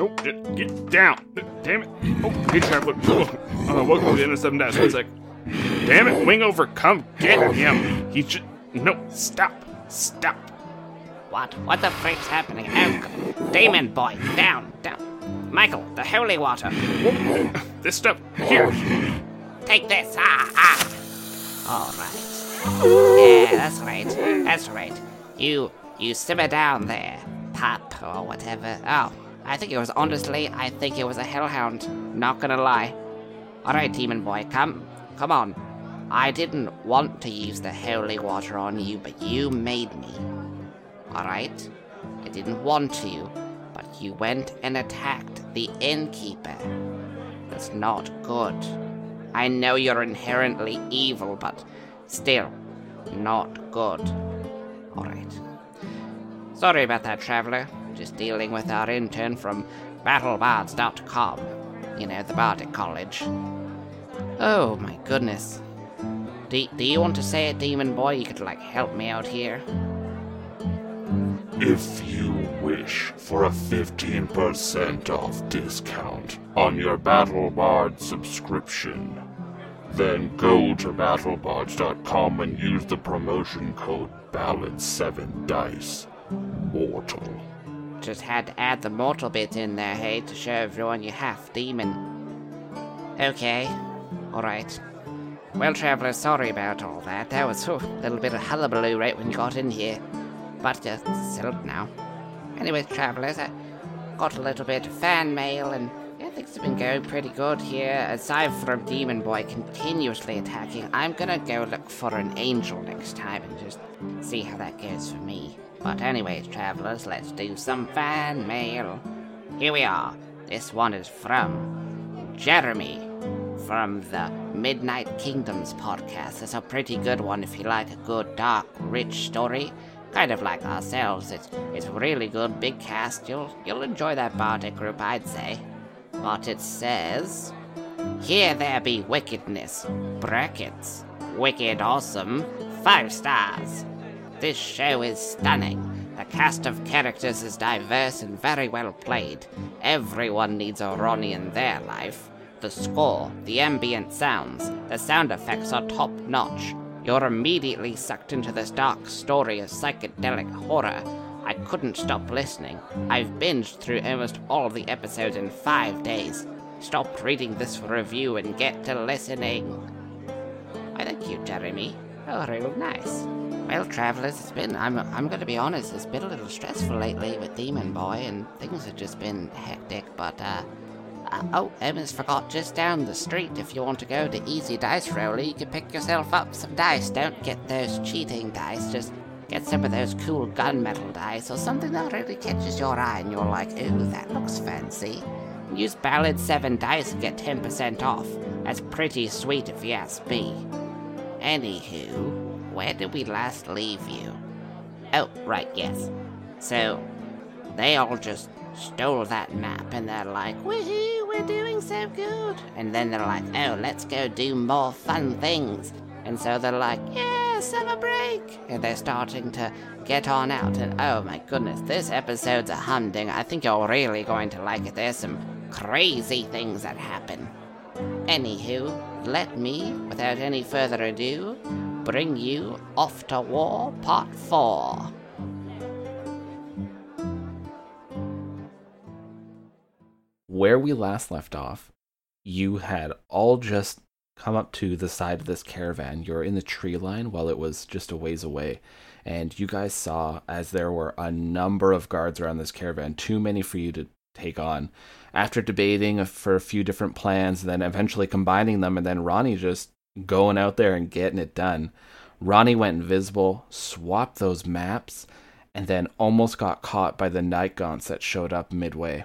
Oh, get, get down. Damn it. Oh, hey, Traveler. Uh, welcome to the end of 7 dash. One sec. Damn it, Wingover, come get him. He should. No, stop. Stop. What? What the freak's happening? Oh, demon boy, down, down. Michael, the holy water. This stuff. Here. Take this. Ah, ah. All right. Yeah, that's right. That's right. You, you simmer down there, pup or whatever. Oh, I think it was honestly, I think it was a hellhound. Not gonna lie. All right, demon boy, come, come on. I didn't want to use the holy water on you, but you made me. All right. I didn't want to, but you went and attacked the innkeeper. That's not good. I know you're inherently evil, but still, not good. Alright. Sorry about that, traveler. Just dealing with our intern from battlebards.com. You know, the Bardic College. Oh my goodness. Do, do you want to say it, Demon Boy? You could, like, help me out here? If you wish for a 15% off discount on your BattleBard subscription, then go to battlebards.com and use the promotion code BALLAD7DICE. Mortal. Just had to add the mortal bit in there, hey, to show everyone you half demon. Okay, alright. Well, traveler, sorry about all that. That was a little bit of hullabaloo right when you got in here. But just settled now. Anyways, travelers, I got a little bit of fan mail and yeah, things have been going pretty good here. Aside from Demon Boy continuously attacking, I'm gonna go look for an angel next time and just see how that goes for me. But anyways, travelers, let's do some fan mail. Here we are. This one is from Jeremy from the Midnight Kingdoms podcast. It's a pretty good one if you like a good, dark, rich story. Kind of like ourselves. It's it's really good, big cast. You'll you'll enjoy that bardic group, I'd say. But it says Here there be wickedness. Brackets. Wicked awesome. Five stars. This show is stunning. The cast of characters is diverse and very well played. Everyone needs a Ronnie in their life. The score, the ambient sounds, the sound effects are top notch. You're immediately sucked into this dark story of psychedelic horror. I couldn't stop listening. I've binged through almost all the episodes in five days. Stop reading this review and get to listening. Why, thank you, Jeremy. Oh, real nice. Well, travelers, it's been, I'm, I'm gonna be honest, it's been a little stressful lately with Demon Boy, and things have just been hectic, but, uh, uh, oh, Emma's forgot just down the street. If you want to go to Easy Dice Roller, you can pick yourself up some dice. Don't get those cheating dice. Just get some of those cool gunmetal dice or something that really catches your eye and you're like, ooh, that looks fancy. Use Ballad 7 dice and get 10% off. That's pretty sweet if you ask me. Anywho, where did we last leave you? Oh, right, yes. So, they all just stole that map and they're like, woohoo, we're doing so good. And then they're like, oh, let's go do more fun things. And so they're like, yeah, summer break. And they're starting to get on out. And oh my goodness, this episode's a humding. I think you're really going to like it. There's some crazy things that happen. Anywho, let me, without any further ado, bring you Off to War Part 4. where we last left off, you had all just come up to the side of this caravan. You're in the tree line while it was just a ways away. And you guys saw as there were a number of guards around this caravan, too many for you to take on. After debating for a few different plans, then eventually combining them, and then Ronnie just going out there and getting it done. Ronnie went invisible, swapped those maps, and then almost got caught by the night gaunts that showed up midway.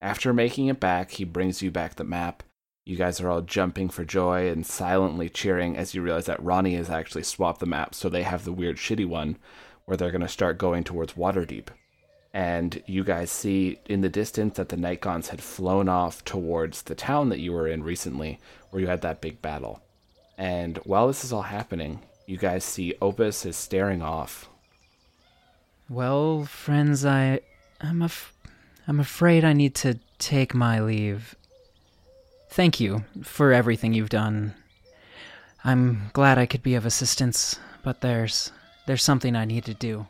After making it back, he brings you back the map. You guys are all jumping for joy and silently cheering as you realize that Ronnie has actually swapped the map, so they have the weird shitty one where they're going to start going towards Waterdeep. And you guys see in the distance that the Night Gaunts had flown off towards the town that you were in recently, where you had that big battle. And while this is all happening, you guys see Opus is staring off. Well, friends, I am af- I'm afraid I need to take my leave. Thank you for everything you've done. I'm glad I could be of assistance, but there's there's something I need to do.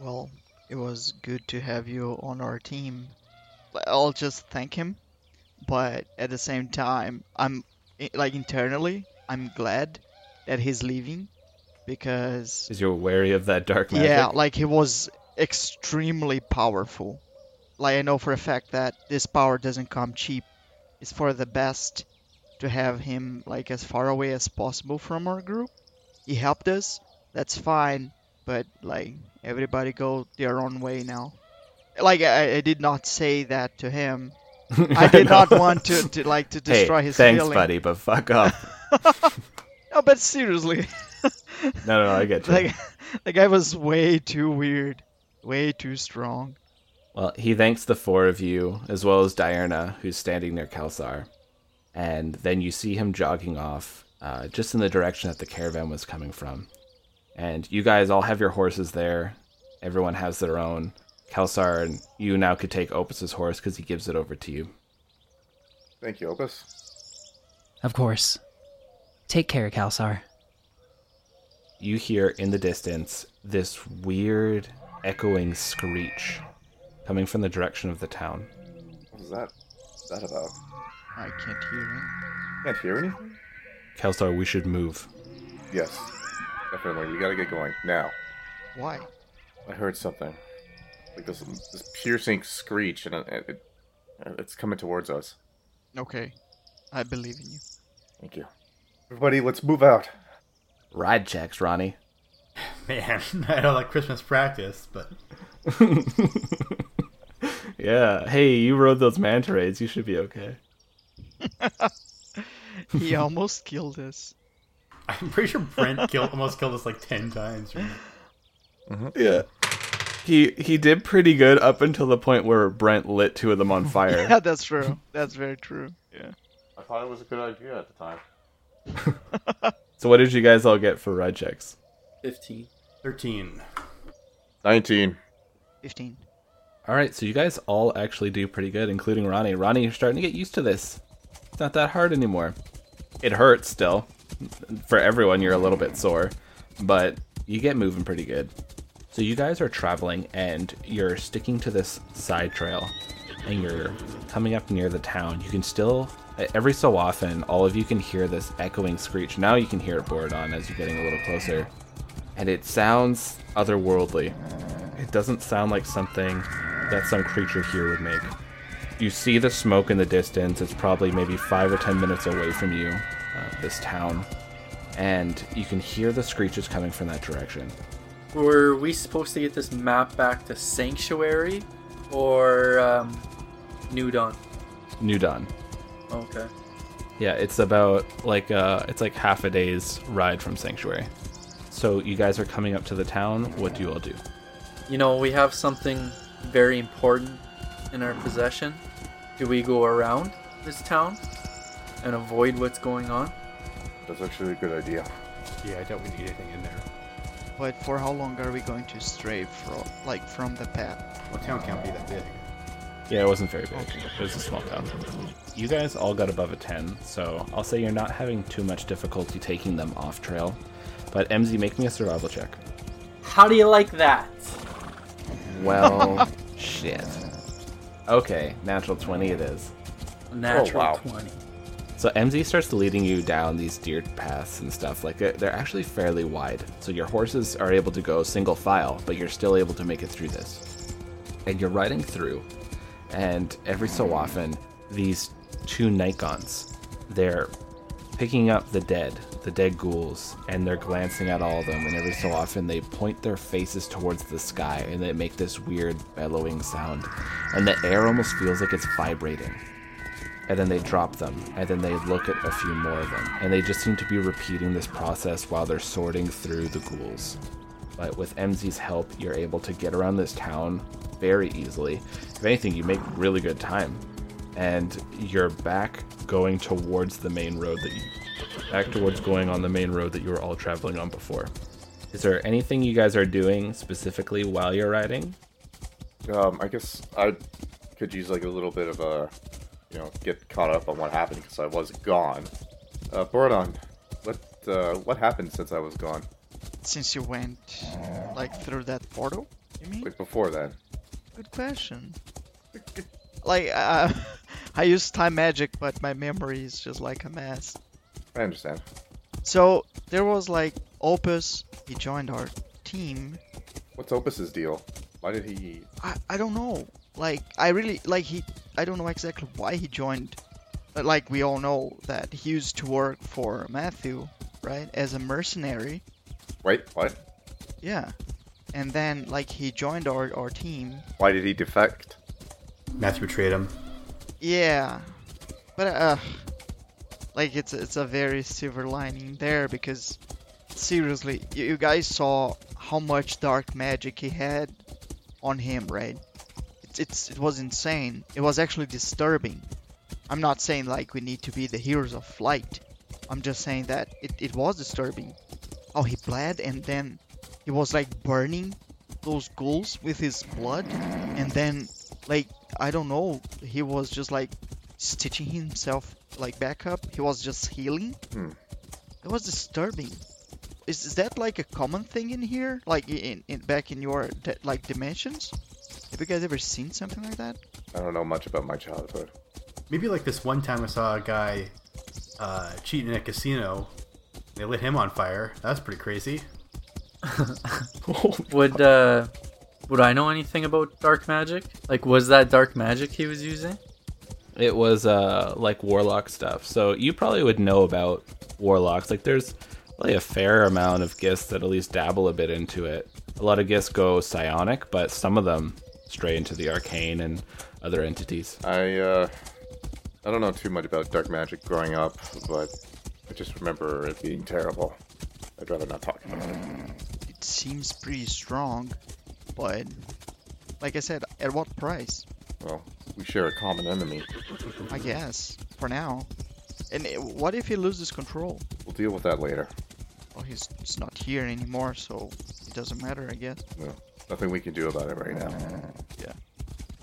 Well, it was good to have you on our team. I'll just thank him, but at the same time, I'm like internally, I'm glad that he's leaving because Because you're wary of that dark magic. yeah, like he was extremely powerful. Like I know for a fact that this power doesn't come cheap. It's for the best to have him like as far away as possible from our group. He helped us, that's fine, but like everybody go their own way now. Like I, I did not say that to him. I did not want to, to like to Hey, destroy his thanks, feeling. buddy, but fuck off. No, but seriously. No, no, I get you. like the guy was way too weird, way too strong. Well, he thanks the four of you, as well as Diurna, who's standing near Kelsar. And then you see him jogging off, uh, just in the direction that the caravan was coming from. And you guys all have your horses there. Everyone has their own. Kelsar and you now could take Opus's horse because he gives it over to you. Thank you, Opus. Of course. Take care, Kelsar. You hear in the distance this weird, echoing screech coming from the direction of the town. What is that? What's that about? I can't hear him. Can't hear anything? Kelsar, we should move. Yes. Definitely. We gotta get going. Now. Why? I heard something. Like this, this piercing screech, and it, it, it's coming towards us. Okay, I believe in you. Thank you. Everybody, let's move out. Ride checks, Ronnie. Man, I don't like Christmas practice, but Yeah. Hey, you rode those manta rays. You should be okay. He almost killed us. I'm pretty sure Brent killed almost killed us like ten times. Right? Mm-hmm. Yeah. He he did pretty good up until the point where Brent lit two of them on fire. Yeah, that's true. That's very true. Yeah. I thought it was a good idea at the time. so what did you guys all get for ride checks? 15. Thirteen. 19. 15. All right, so you guys all actually do pretty good, including Ronnie. Ronnie, you're starting to get used to this. It's not that hard anymore. It hurts still. For everyone, you're a little bit sore, but you get moving pretty good. So you guys are traveling and you're sticking to this side trail and you're coming up near the town. You can still, every so often, all of you can hear this echoing screech. Now you can hear it Borodon as you're getting a little closer. And it sounds otherworldly. It doesn't sound like something that some creature here would make. You see the smoke in the distance. It's probably maybe five or ten minutes away from you, this town. And you can hear the screeches coming from that direction. Were we supposed to get this map back to Sanctuary or um, New Dawn? New Dawn. Okay. Yeah, it's about like uh it's like half a day's ride from Sanctuary. So you guys are coming up to the town. What do you all do? You know, we have something very important in our possession. Do we go around this town and avoid what's going on? That's actually a good idea. Yeah, I doubt we need anything in there. But for how long are we going to stray from, like, from the path? Well, town can't be that big. Yeah, it wasn't very big. It was a small town. You guys all got above a 10, so I'll say you're not having too much difficulty taking them off trail. But MZ, make me a survival check. How do you like that? Well, shit. Okay, natural 20 it is. Natural oh, wow. 20. So MZ starts leading you down these deer paths and stuff. Like they're, they're actually fairly wide, so your horses are able to go single file, but you're still able to make it through this. And you're riding through, and every so often, these two night gaunts, they're picking up the dead, the dead ghouls, and they're glancing at all of them. And every so often, they point their faces towards the sky, and they make this weird bellowing sound, and the air almost feels like it's vibrating and then they drop them, and then they look at a few more of them, and they just seem to be repeating this process while they're sorting through the ghouls. But with MZ's help, you're able to get around this town very easily. If anything, you make really good time, and you're back going towards the main road that you, back towards going on the main road that you were all traveling on before. Is there anything you guys are doing specifically while you're riding? Um, I guess I could use like a little bit of a, you know, get caught up on what happened because I was gone. Uh, Borodon, what uh, what happened since I was gone? Since you went like through that portal, you mean? Like before then? Good question. Like uh, I use time magic, but my memory is just like a mess. I understand. So there was like Opus. He joined our team. What's Opus's deal? Why did he? I, I don't know. Like I really like he. I don't know exactly why he joined. But like we all know that he used to work for Matthew, right, as a mercenary. Wait, what? Yeah. And then like he joined our our team. Why did he defect? Matthew betrayed him. Yeah. But uh like it's it's a very silver lining there because seriously, you, you guys saw how much dark magic he had on him, right? It's, it's it was insane. It was actually disturbing. I'm not saying like we need to be the heroes of flight. I'm just saying that it, it was disturbing. How he bled and then he was like burning those ghouls with his blood and then like I don't know, he was just like stitching himself like back up. He was just healing. Hmm. It was disturbing. Is, is that like a common thing in here? Like in, in back in your like dimensions? Have you guys ever seen something like that? I don't know much about my childhood. Maybe like this one time I saw a guy uh, cheating in a casino. They lit him on fire. That's pretty crazy. Would uh, would I know anything about dark magic? Like, was that dark magic he was using? It was uh like warlock stuff. So you probably would know about warlocks. Like there's really a fair amount of gifts that at least dabble a bit into it. A lot of gifts go psionic, but some of them stray into the arcane and other entities. I uh, I don't know too much about dark magic growing up, but I just remember it being terrible. I'd rather not talk about it. It seems pretty strong, but like I said, at what price? Well, we share a common enemy. I guess for now. And uh, what if he loses control? We'll deal with that later. Well, he's, he's not here anymore, so it doesn't matter, I guess. No, nothing we can do about it right now. Yeah.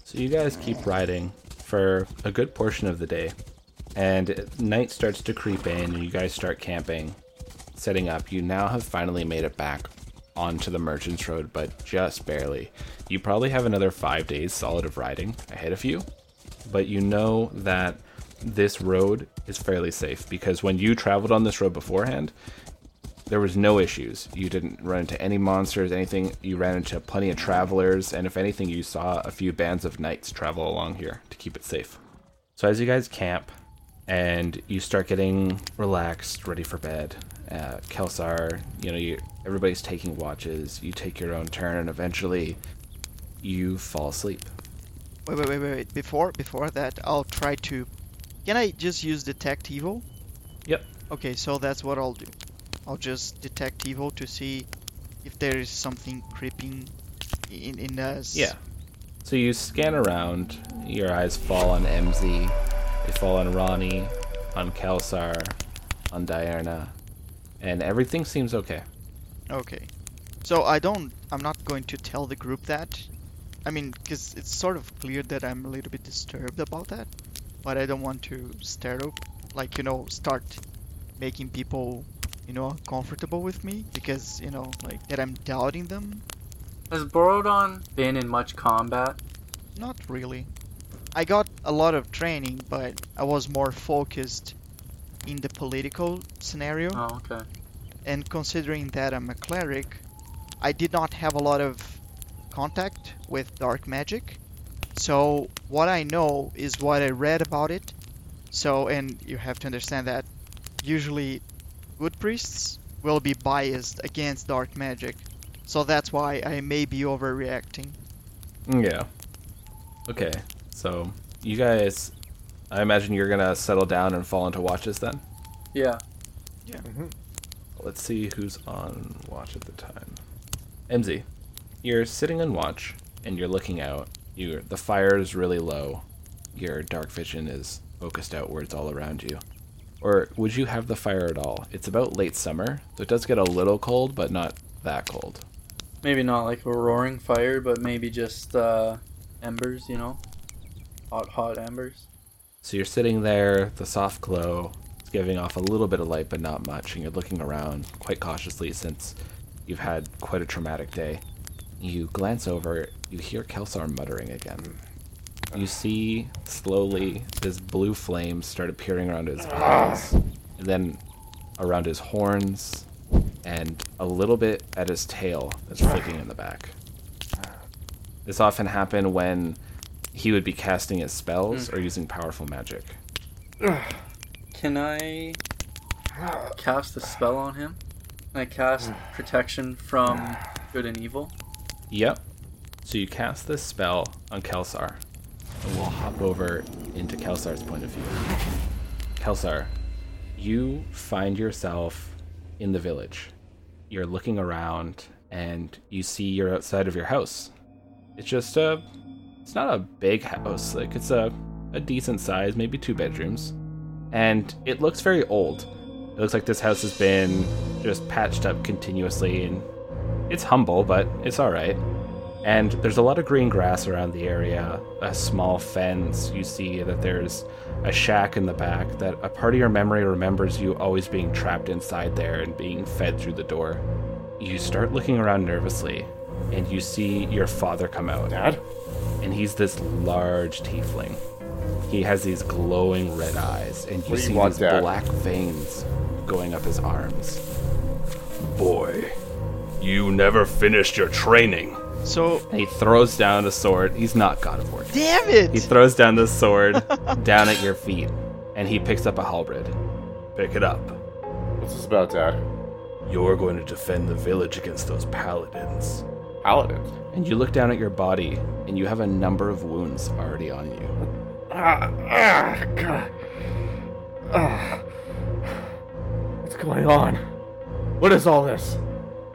So you guys keep riding for a good portion of the day, and night starts to creep in, and you guys start camping, setting up. You now have finally made it back onto the Merchants Road, but just barely. You probably have another five days solid of riding ahead of you, but you know that this road is fairly safe because when you traveled on this road beforehand, there was no issues. You didn't run into any monsters, anything. You ran into plenty of travelers, and if anything, you saw a few bands of knights travel along here to keep it safe. So as you guys camp and you start getting relaxed, ready for bed, uh, Kelsar, you know, you, everybody's taking watches. You take your own turn, and eventually, you fall asleep. Wait, wait, wait, wait, wait. Before, before that, I'll try to. Can I just use detect evil? Yep. Okay, so that's what I'll do. I'll just detect evil to see if there is something creeping in in us. Yeah. So you scan around. Your eyes fall on MZ. They fall on Ronnie, on Kelsar, on Diana, and everything seems okay. Okay. So I don't. I'm not going to tell the group that. I mean, because it's sort of clear that I'm a little bit disturbed about that, but I don't want to stir up, like you know, start making people, you know, comfortable with me because you know, like that I'm doubting them. Has Borodon been in much combat? Not really. I got a lot of training, but I was more focused in the political scenario. Oh, okay. and considering that I'm a cleric, I did not have a lot of contact with dark magic. So what I know is what I read about it. So and you have to understand that usually good priests will be biased against dark magic. So that's why I may be overreacting. Yeah. Okay. So you guys, I imagine you're gonna settle down and fall into watches then. Yeah. Yeah. Mm-hmm. Let's see who's on watch at the time. MZ, you're sitting on watch and you're looking out. You the fire is really low. Your dark vision is focused outwards all around you. Or would you have the fire at all? It's about late summer, so it does get a little cold, but not that cold. Maybe not like a roaring fire, but maybe just uh, embers, you know? Hot, hot embers. So you're sitting there, the soft glow is giving off a little bit of light, but not much, and you're looking around quite cautiously since you've had quite a traumatic day. You glance over, you hear Kelsar muttering again. You see slowly this blue flame start appearing around his ah. eyes, and then around his horns, and a little bit at his tail that's ah. flicking in the back. This often happened when he would be casting his spells mm. or using powerful magic. Can I cast a spell on him? Can I cast protection from good and evil? Yep. So you cast this spell on Kelsar. And we'll hop over into Kelsar's point of view. Kelsar, you find yourself in the village. You're looking around and you see you're outside of your house. It's just a it's not a big house, like it's a a decent size, maybe two bedrooms. And it looks very old. It looks like this house has been just patched up continuously and it's humble, but it's all right. And there's a lot of green grass around the area, a small fence. You see that there's a shack in the back that a part of your memory remembers you always being trapped inside there and being fed through the door. You start looking around nervously, and you see your father come out. Dad? And he's this large tiefling. He has these glowing red eyes, and you you see want, these black veins going up his arms. Boy, you never finished your training. So, And he throws down the sword. He's not God of War. damn it! He throws down the sword down at your feet, and he picks up a halberd. Pick it up. What's this about, Dad? You're going to defend the village against those paladins. Paladins. And you look down at your body, and you have a number of wounds already on you. Ah, ah, God. Ah. What's going on? What is all this?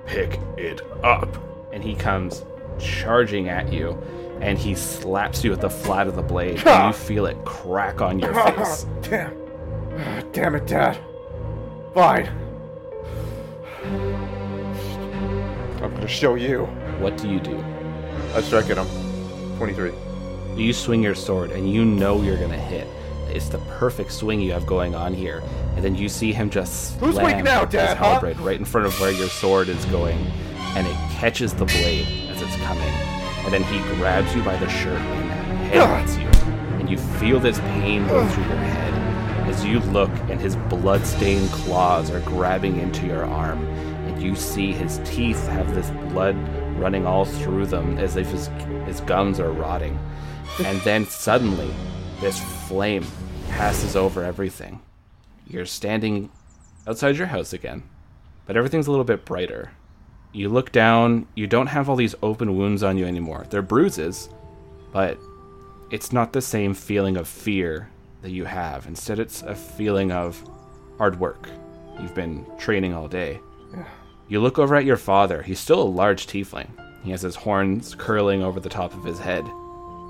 Pick it up. And he comes charging at you, and he slaps you with the flat of the blade, and you feel it crack on your face. Damn. Damn it, Dad. Fine. I'm gonna show you. What do you do? I strike at him. 23. You swing your sword, and you know you're gonna hit. It's the perfect swing you have going on here. And then you see him just Who's slam weak now, his Dad, huh? halberd right in front of where your sword is going, and it catches the blade as it's coming. And then he grabs you by the shirt and headbutts you. And you feel this pain go through your head as you look, and his blood-stained claws are grabbing into your arm, and you see his teeth have this blood running all through them as if his his gums are rotting. And then suddenly, this flame passes over everything. You're standing outside your house again, but everything's a little bit brighter. You look down, you don't have all these open wounds on you anymore. They're bruises, but it's not the same feeling of fear that you have. Instead, it's a feeling of hard work. You've been training all day. Yeah. You look over at your father. He's still a large tiefling. He has his horns curling over the top of his head.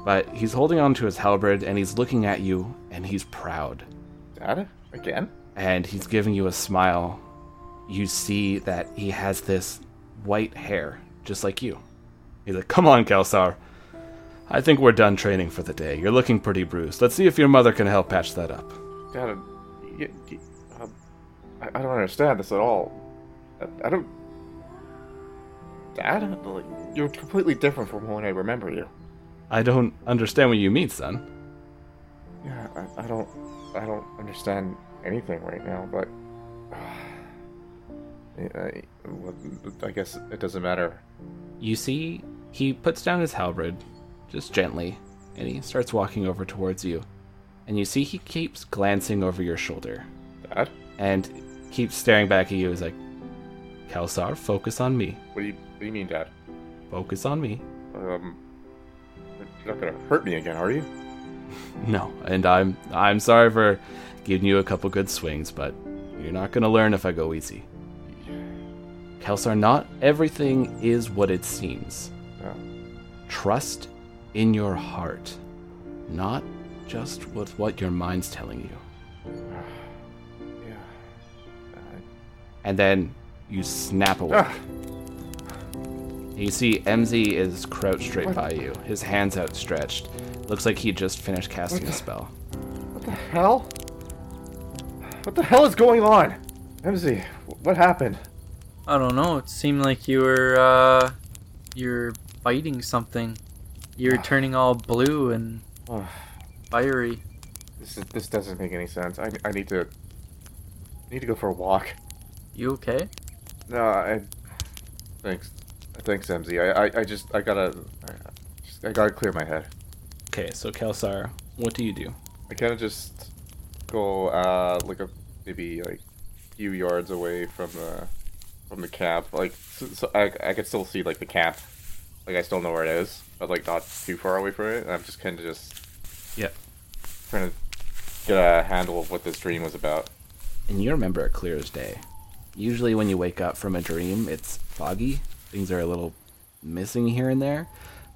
But he's holding on to his halberd and he's looking at you and he's proud. Dad? Again? And he's giving you a smile. You see that he has this white hair, just like you. He's like, Come on, Kelsar. I think we're done training for the day. You're looking pretty bruised. Let's see if your mother can help patch that up. Dad, you, um, I, I don't understand this at all. I, I don't. Dad? Like, You're completely different from when I remember you. I don't understand what you mean, son. Yeah, I, I don't. I don't understand anything right now, but. I, I guess it doesn't matter. You see, he puts down his halberd, just gently, and he starts walking over towards you. And you see he keeps glancing over your shoulder Dad? and keeps staring back at you. He's like, Kelsar, focus on me. What do you, what do you mean, Dad? Focus on me. Um, you're not gonna hurt me again, are you? No, and I'm I'm sorry for giving you a couple good swings, but you're not gonna learn if I go easy. Kelsar, not everything is what it seems. No. Trust in your heart, not just with what your mind's telling you. Yeah. And then you snap away. Ah. You see, MZ is crouched straight by you, his hands outstretched, Looks like he just finished casting a spell. What the hell? What the hell is going on? MZ, what happened? I don't know. It seemed like you were uh, you're fighting something. You're turning all blue and Oh, fiery. this is, this doesn't make any sense. I, I need to I need to go for a walk. You okay? No, I thanks thanks MZ. I I, I just I gotta I, just, I gotta clear my head. Okay, so Kelsar, what do you do? I kind of just go uh like a maybe like few yards away from the from the camp. Like so, so I I could still see like the camp. Like I still know where it is, but like not too far away from it. And I'm just kind of just yeah, trying to get a handle of what this dream was about. And you remember it clear as day. Usually, when you wake up from a dream, it's foggy. Things are a little missing here and there.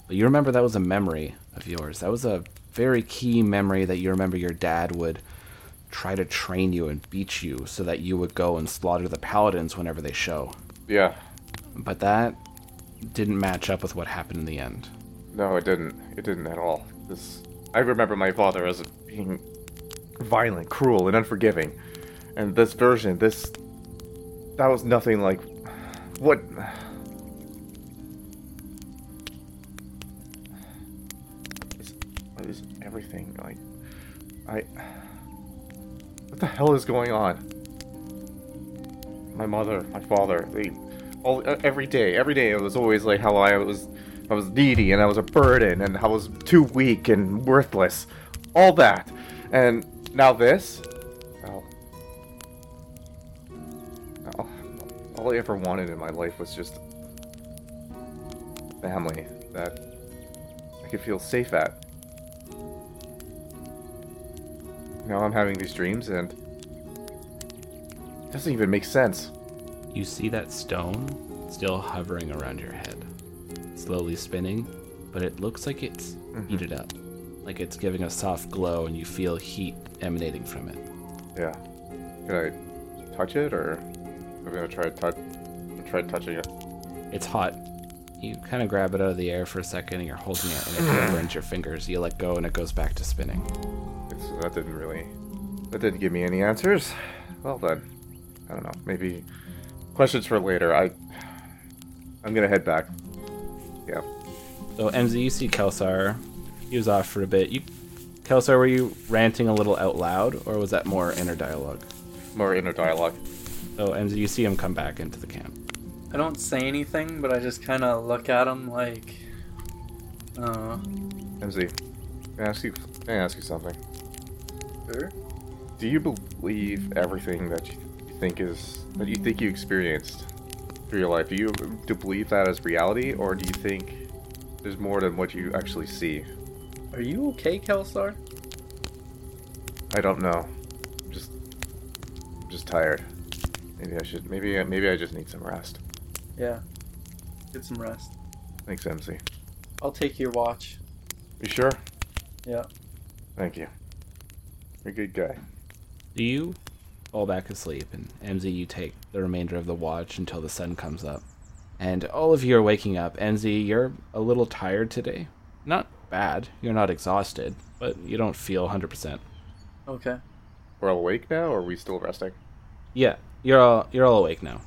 But you remember that was a memory of yours. That was a very key memory that you remember your dad would try to train you and beat you so that you would go and slaughter the paladins whenever they show. Yeah. But that didn't match up with what happened in the end. No, it didn't. It didn't at all. This I remember my father as being violent, cruel, and unforgiving. And this version, this that was nothing like what is, what is everything like I what the hell is going on? My mother, my father, they all uh, every day, every day it was always like how I was I was needy and I was a burden and I was too weak and worthless. All that. And now this? Oh. All I ever wanted in my life was just family that I could feel safe at. Now I'm having these dreams and it doesn't even make sense. You see that stone still hovering around your head, slowly spinning, but it looks like it's mm-hmm. heated up. Like it's giving a soft glow and you feel heat emanating from it. Yeah. Can I touch it or I'm gonna try to touch try touching it. It's hot. You kind of grab it out of the air for a second and you're holding it and it burns your fingers. You let go and it goes back to spinning. It's, that didn't really that didn't give me any answers. Well then. I don't know. Maybe questions for later. I I'm gonna head back. Yeah. So MZ, you see Kelsar. He was off for a bit. You, Kelsar, were you ranting a little out loud, or was that more inner dialogue? More inner dialogue. So MZ, you see him come back into the camp. I don't say anything, but I just kind of look at him like, uh, MZ. Can I ask you can I ask you something? sure. Do you believe everything that you think is that you think you experienced through your life? Do you do believe that as reality, or do you think there's more than what you actually see? Are you okay, Kelsar? I don't know. I'm just I'm just tired. Maybe I should maybe maybe I just need some rest. Yeah. Get some rest. Thanks, MZ. I'll take your watch. You sure? Yeah. Thank you. You're a good guy. Do you fall back asleep, and MZ, you take the remainder of the watch until the sun comes up. And all of you are waking up. MZ, you're a little tired today. Not bad. You're not exhausted, but you don't feel 100%. Okay. We're all awake now, or are we still resting? Yeah, you're all you're all awake now.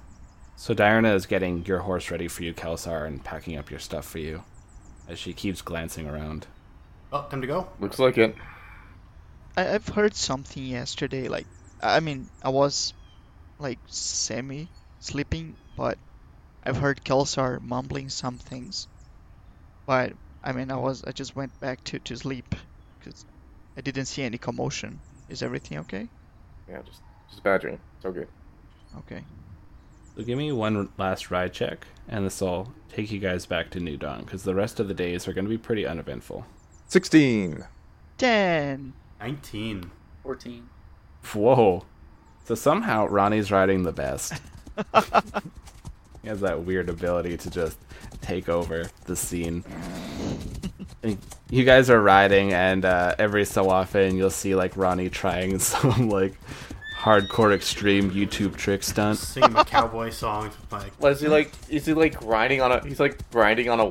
So Diana is getting your horse ready for you, Kelsar, and packing up your stuff for you, as she keeps glancing around. Oh, time to go. Looks like it. I, I've heard something yesterday. Like, I mean, I was like semi sleeping, but I've heard Kelsar mumbling some things. But I mean, I was I just went back to to sleep because I didn't see any commotion. Is everything okay? Yeah, just just a bad dream. It's okay. Okay. So give me one last ride check, and this will take you guys back to New Dawn, because the rest of the days are going to be pretty uneventful. Sixteen. Ten. 19. 14. Whoa. So somehow Ronnie's riding the best. he has that weird ability to just take over the scene. You guys are riding, and uh, every so often you'll see like Ronnie trying some like hardcore extreme YouTube trick stunt. Singing my cowboy songs with my. Well, is he like? Is he like grinding on a? He's like grinding on a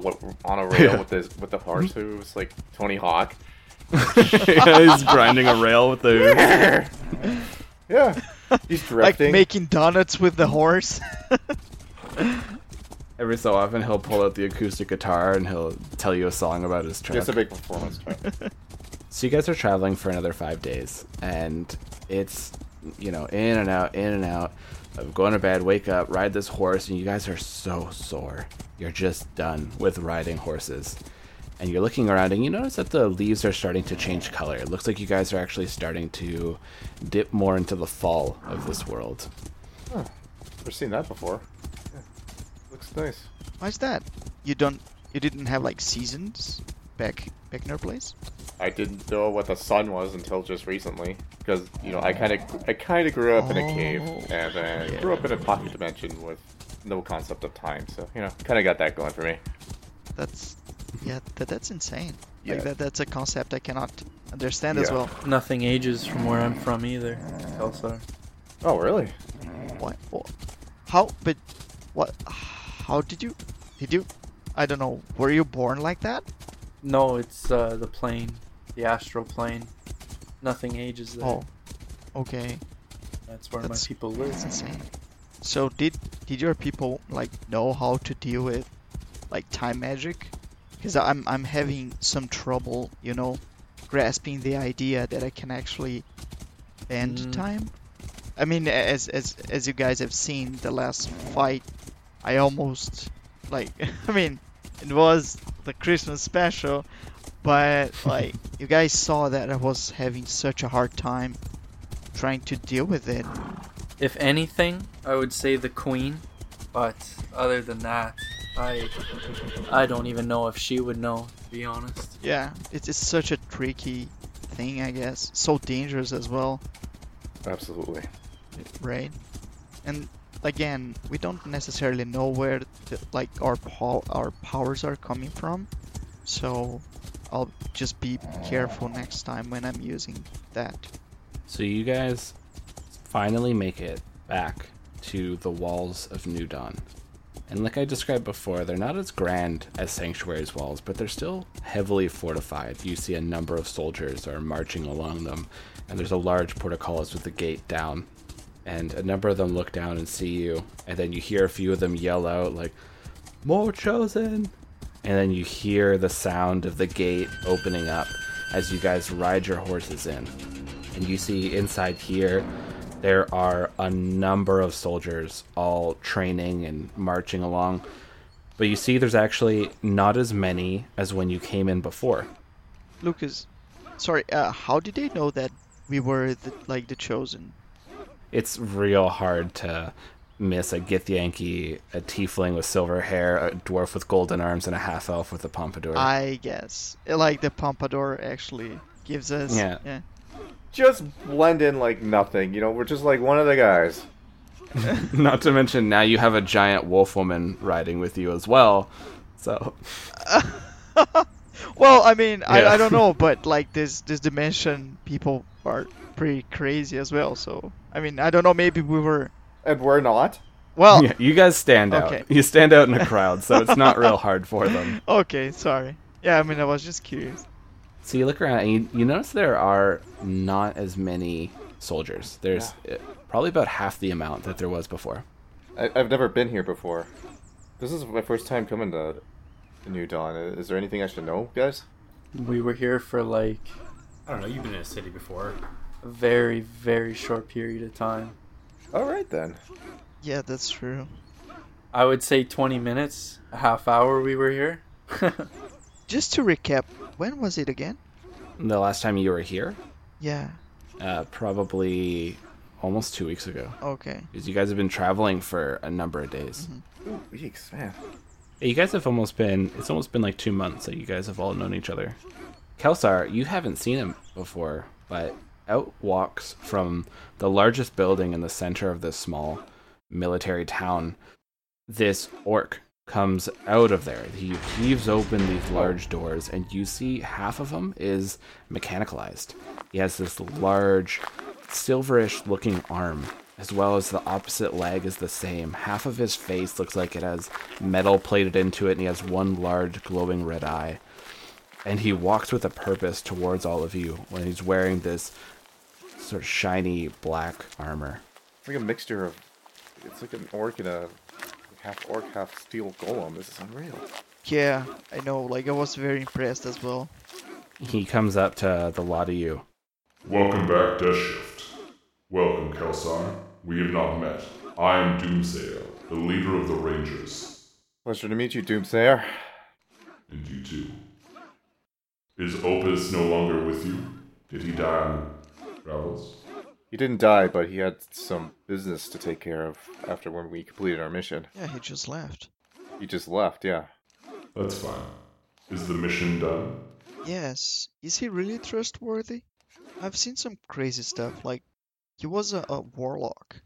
on a rail Yeah. with his with the horse hooves, like Tony Hawk. He's grinding a rail with the. Yeah. He's Like making donuts with the horse. Every so often, he'll pull out the acoustic guitar and he'll tell you a song about his truck. Just a big performance. So you guys are traveling for another five days, and it's you know in and out, in and out. Of going to bed, wake up, ride this horse, and you guys are so sore. You're just done with riding horses, and you're looking around, and you notice that the leaves are starting to change color. It looks like you guys are actually starting to dip more into the fall of this world. Never seen that before. Yeah. Looks nice. Why's that? You don't. You didn't have like seasons back back in your place. I didn't know what the sun was until just recently, because you know I kind of I kind of grew up in a cave Oh. and then grew up in a pocket dimension with no concept of time, so you know kind of got that going for me. That's yeah. That, that's insane. Yeah. Like that. That's a concept I cannot understand as well. Nothing ages from where I'm from either, Kelsar. Oh really? What? what? How? But what? How did you? Did you? I don't know. Were you born like that? No, it's uh, the plane, the astral plane. Nothing ages there. Oh. Okay. That's where that's- my people That's live. insane. So did did your people like know how to deal with like time magic? Because I'm I'm having some trouble, you know, grasping the idea that I can actually end Mm. time. I mean, as as as you guys have seen, the last fight, I almost like. I mean, it was the Christmas special, but like you guys saw that I was having such a hard time trying to deal with it. If anything, I would say the queen, but other than that, I I don't even know if she would know. To be honest. Yeah, it's, it's such a tricky thing, I guess. So dangerous as well, Absolutely. right? And again, we don't necessarily know where the, like our po- our powers are coming from, so I'll just be careful next time when I'm using that. So you guys finally make it back to the walls of New Dawn. And like I described before, they're not as grand as Sanctuary's walls, but they're still heavily fortified. You see a number of soldiers are marching along them, and there's a large portcullis with the gate down. And a number of them look down and see you, and then you hear a few of them yell out like, "More chosen!" And then you hear the sound of the gate opening up as you guys ride your horses in. And you see inside here there are a number of soldiers all training and marching along. But you see there's actually not as many as when you came in before. Lucas, sorry, uh, how did they know that we were the, like the chosen? it's real hard to miss a Githyanki, a tiefling with silver hair, a dwarf with golden arms, and a half elf with a pompadour. I guess, like the pompadour actually gives us. Yeah. yeah. Just blend in like nothing. You know, we're just like one of the guys. Not to mention now you have a giant wolf woman riding with you as well. So Well, I mean, I, I don't know, but like this this dimension, people are pretty crazy as well. So I mean, I don't know. Maybe we were. And we're not. Well, yeah, you guys stand Okay. out. You stand out in a crowd, so it's not real hard for them. okay, sorry. Yeah, I mean, I was just curious. So you look around and you, you notice there are not as many soldiers. There's uh, probably about half the amount that there was before. I, I've never been here before. This is my first time coming to, to New Dawn. Is there anything I should know, guys? We were here for like I don't know. You've been in a city before. a very very short period of time. All right then. Yeah, that's true. I would say 20 minutes, a half hour we were here. Just to recap, when was it again? The last time you were here, Yeah. uh, probably almost two weeks ago, Okay. because you guys have been traveling for a number of days. Ooh, weeks, man. You guys have almost been. It's almost been like two months that you guys have all known each other. Kelsar, you haven't seen him before, but out walks from the largest building in the center of this small military town. This orc comes out of there. He heaves open these large doors, and you see half of him is mechanicalized. He has this large, silverish looking arm, as well as the opposite leg is the same. Half of his face looks like it has metal plated into it, and he has one large glowing red eye. and he walks with a purpose towards all of you when he's wearing this sort of shiny black armor. It's like a mixture of. It's like an orc and a half orc, half steel golem. This is unreal. Yeah, I know. Like I was very impressed as well. He comes up to the lot of you. Welcome back, Death Shift. Welcome, Kelsar. We have not met. I am Doomsayer, the leader of the Rangers. Pleasure to meet you, Doomsayer. And you too. Is Opus no longer with you? Did he die on travels? He didn't die, but he had some business to take care of after when we completed our mission. Yeah, he just left. He just left, yeah. That's fine. Is the mission done? Yes. Is he really trustworthy? I've seen some crazy stuff. Like he was a, a warlock.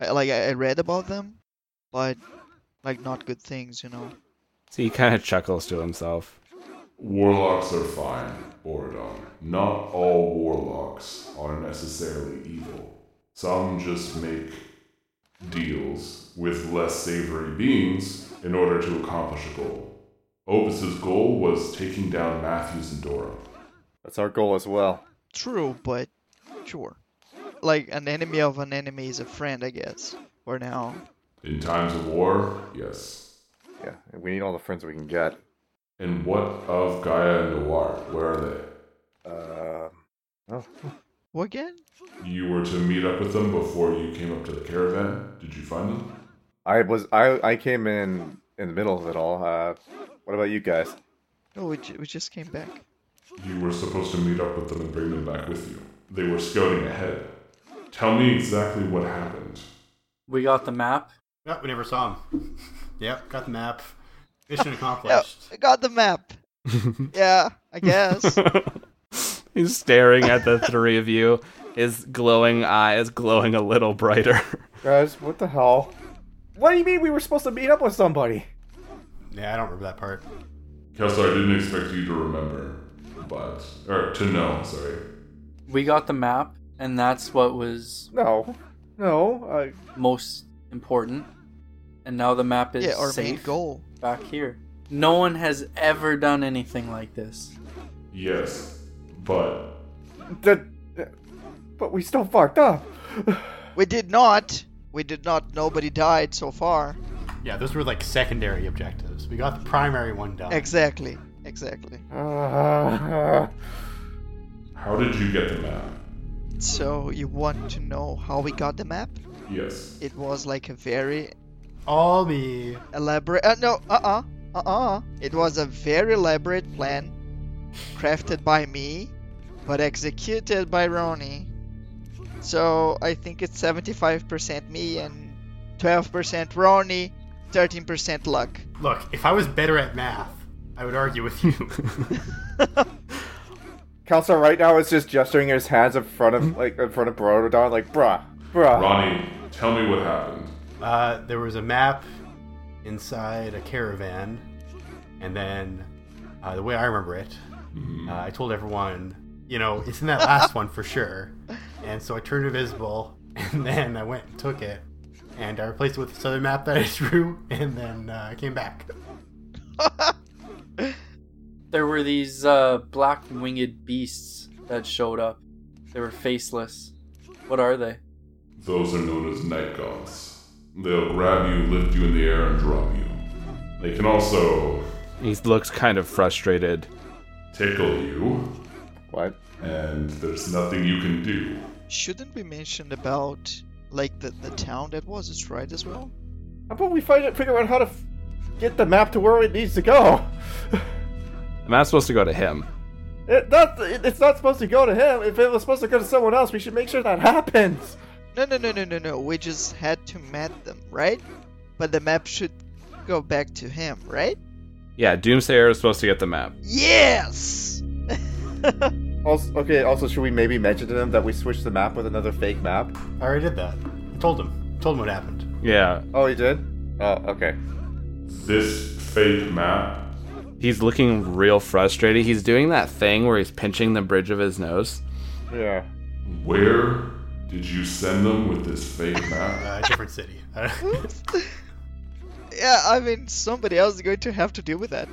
I, like I I read about them, but like not good things, you know. So he kind of chuckles to himself. Warlocks are fine, Borodon. Not all warlocks are necessarily evil. Some just make deals with less savory beings in order to accomplish a goal. Opus's goal was taking down Matthews and Dora. That's our goal as well. True, but sure. Like an enemy of an enemy is a friend, I guess. For now. In times of war, yes. Yeah, we need all the friends we can get. And what of Gaia and Noir? Where are they? Uh, oh, What again? You were to meet up with them before you came up to the caravan. Did you find them? I was I I came in in the middle of it all. Uh, what about you guys? No, we, ju- we just came back. You were supposed to meet up with them and bring them back with you. They were scouting ahead. Tell me exactly what happened. We got the map. Yep, we never saw him. yep, got the map. Mission Yeah, accomplished. I got the map. yeah, I guess. He's staring at the three of you, his glowing eyes glowing a little brighter. Guys, what the hell? What do you mean we were supposed to meet up with somebody? Yeah, I don't remember that part. Kelsar, I didn't expect you to remember, but. or to know, sorry. We got the map, and that's what was No, no. I most important. And now the map is yeah, our main safe goal. Back here. No one has ever done anything like this. Yes, but. the, but we still fucked up. We did not. We did not. Nobody died so far. Yeah, those were like secondary objectives. We got the primary one done. Exactly. Exactly. Uh, How did you get the map? So you want to know how we got the map? Yes. It was like a very All me. elaborate. Uh, no, uh, uh, uh, uh. It was a very elaborate plan, crafted by me, but executed by Ronnie. So I think it's 75% me and 12% Ronnie, 13% luck. Look, if I was better at math, I would argue with you. Kelsar right now is just gesturing his hands in front of like in front of Borodon, like bruh, bruh. Ronnie, tell me what happened. Uh, there was a map inside a caravan, and then uh, the way I remember it, uh, I told everyone, you know, it's in that last one for sure. And so I turned invisible, and then I went and took it, and I replaced it with this other map that I drew, and then uh, I came back. There were these uh, black winged beasts that showed up. They were faceless. What are they? Those are known as night gaunts. They'll grab you, lift you in the air, and drop you. They can also He looks kind of frustrated. tickle you, What? and there's nothing you can do. Shouldn't we mention about like the, the town that was destroyed as well? How about we find it, figure out how to f- get the map to where it needs to go? The map's supposed to go to him. It, not, it, it's not supposed to go to him. If it was supposed to go to someone else, we should make sure that happens. No, no, no, no, no, no. We just had to map them, right? But the map should go back to him, right? Yeah, Doomsayer is supposed to get the map. Yes! Also, okay. Also, should we maybe mention to them that we switched the map with another fake map? I already did that. I told him. told him what happened. Yeah, Oh, you did? Oh, okay. This fake map, he's looking real frustrated. He's doing that thing where he's pinching the bridge of his nose. Yeah. where did you send them with this fake map? Uh, different city. yeah, I mean, somebody else is going to have to deal with that.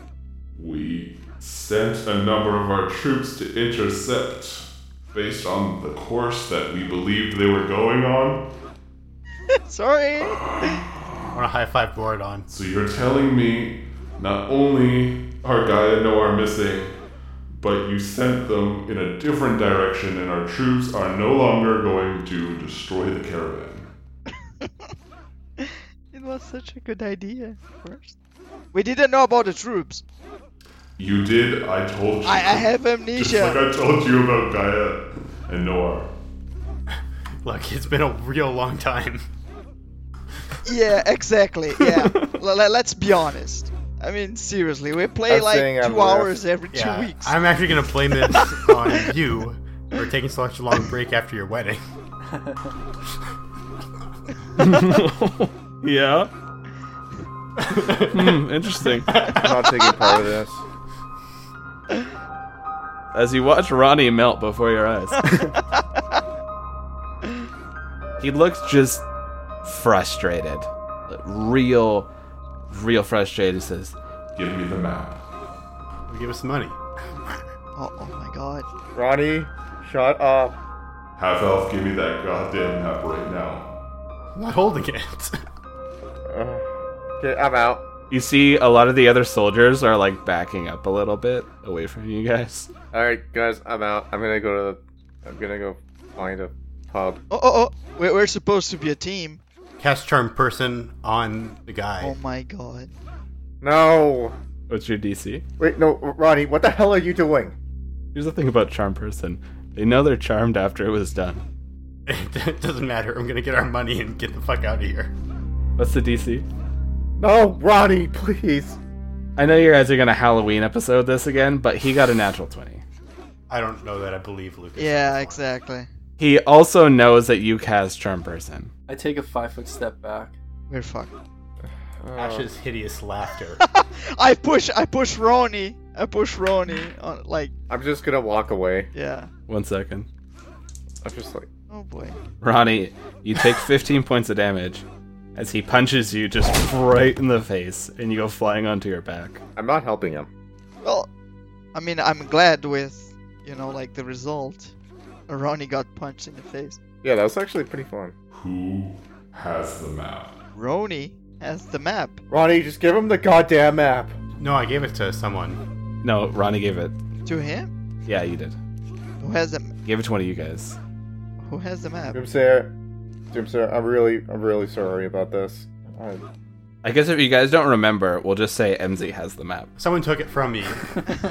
We sent a number of our troops to intercept based on the course that we believed they were going on. Sorry. I want to high five Borodon. So you're telling me not only are Gaia and Noah are missing, but you sent them in a different direction, and our troops are no longer going to destroy the caravan. It was such a good idea first. We didn't know about the troops. You did, I told you. I, I have Just amnesia. like I told you about Gaia and Noah. Look, it's been a real long time. Yeah, exactly. Yeah. L- l- let's be honest. I mean, seriously, we play like saying I'm two left. hours every Yeah, two weeks. I'm actually gonna blame this on you for taking such a long break after your wedding. Yeah. hmm, interesting. I'm not taking part of this. As you watch Ronnie melt before your eyes. he looks just frustrated. Real, real frustrated. He says, Give me the map. Give us some money. Oh, oh my god. Ronnie, shut up. Half elf, give me that goddamn map right now. I'm not holding it. Uh, okay, I'm out. You see, a lot of the other soldiers are like backing up a little bit away from you guys. All right, guys, I'm out. I'm gonna go to. The, I'm gonna go find a pub. Oh, oh, oh. We're, we're supposed to be a team. Cast charm person on the guy. Oh my god. No. What's your DC? Wait, no, Ronnie, what the hell are you doing? Here's the thing about charm person. They know they're charmed after it was done. it doesn't matter. I'm gonna get our money and get the fuck out of here. What's the DC? No, Ronnie, please. I know you guys are gonna Halloween episode this again, but he got a natural 20. I don't know that I believe Lucas. Yeah, exactly. He also knows that you cast charm person. I take a five foot step back. We're fucked. Tasha's um, hideous laughter. I push, I push Ronnie. I push Ronnie. On, like, I'm just gonna walk away. yeah. One second. I'm just like, Oh boy. Ronnie, you take 15 points of damage as he punches you just right in the face and you go flying onto your back. I'm not helping him. Well, I mean, I'm glad with, you know, like the result. Ronnie got punched in the face. Yeah, that was actually pretty fun. Who has the map? Ronnie has the map. Ronnie, just give him the goddamn map. no, I gave it to someone. No, Ronnie gave it. To him? Yeah, you did. Who has the map? Gave it to one of you guys. Who has the map? Doomsayer, Doomsayer, I'm really, I'm really sorry about this. I, I guess if you guys don't remember, we'll just say MZ has the map. Someone took it from me.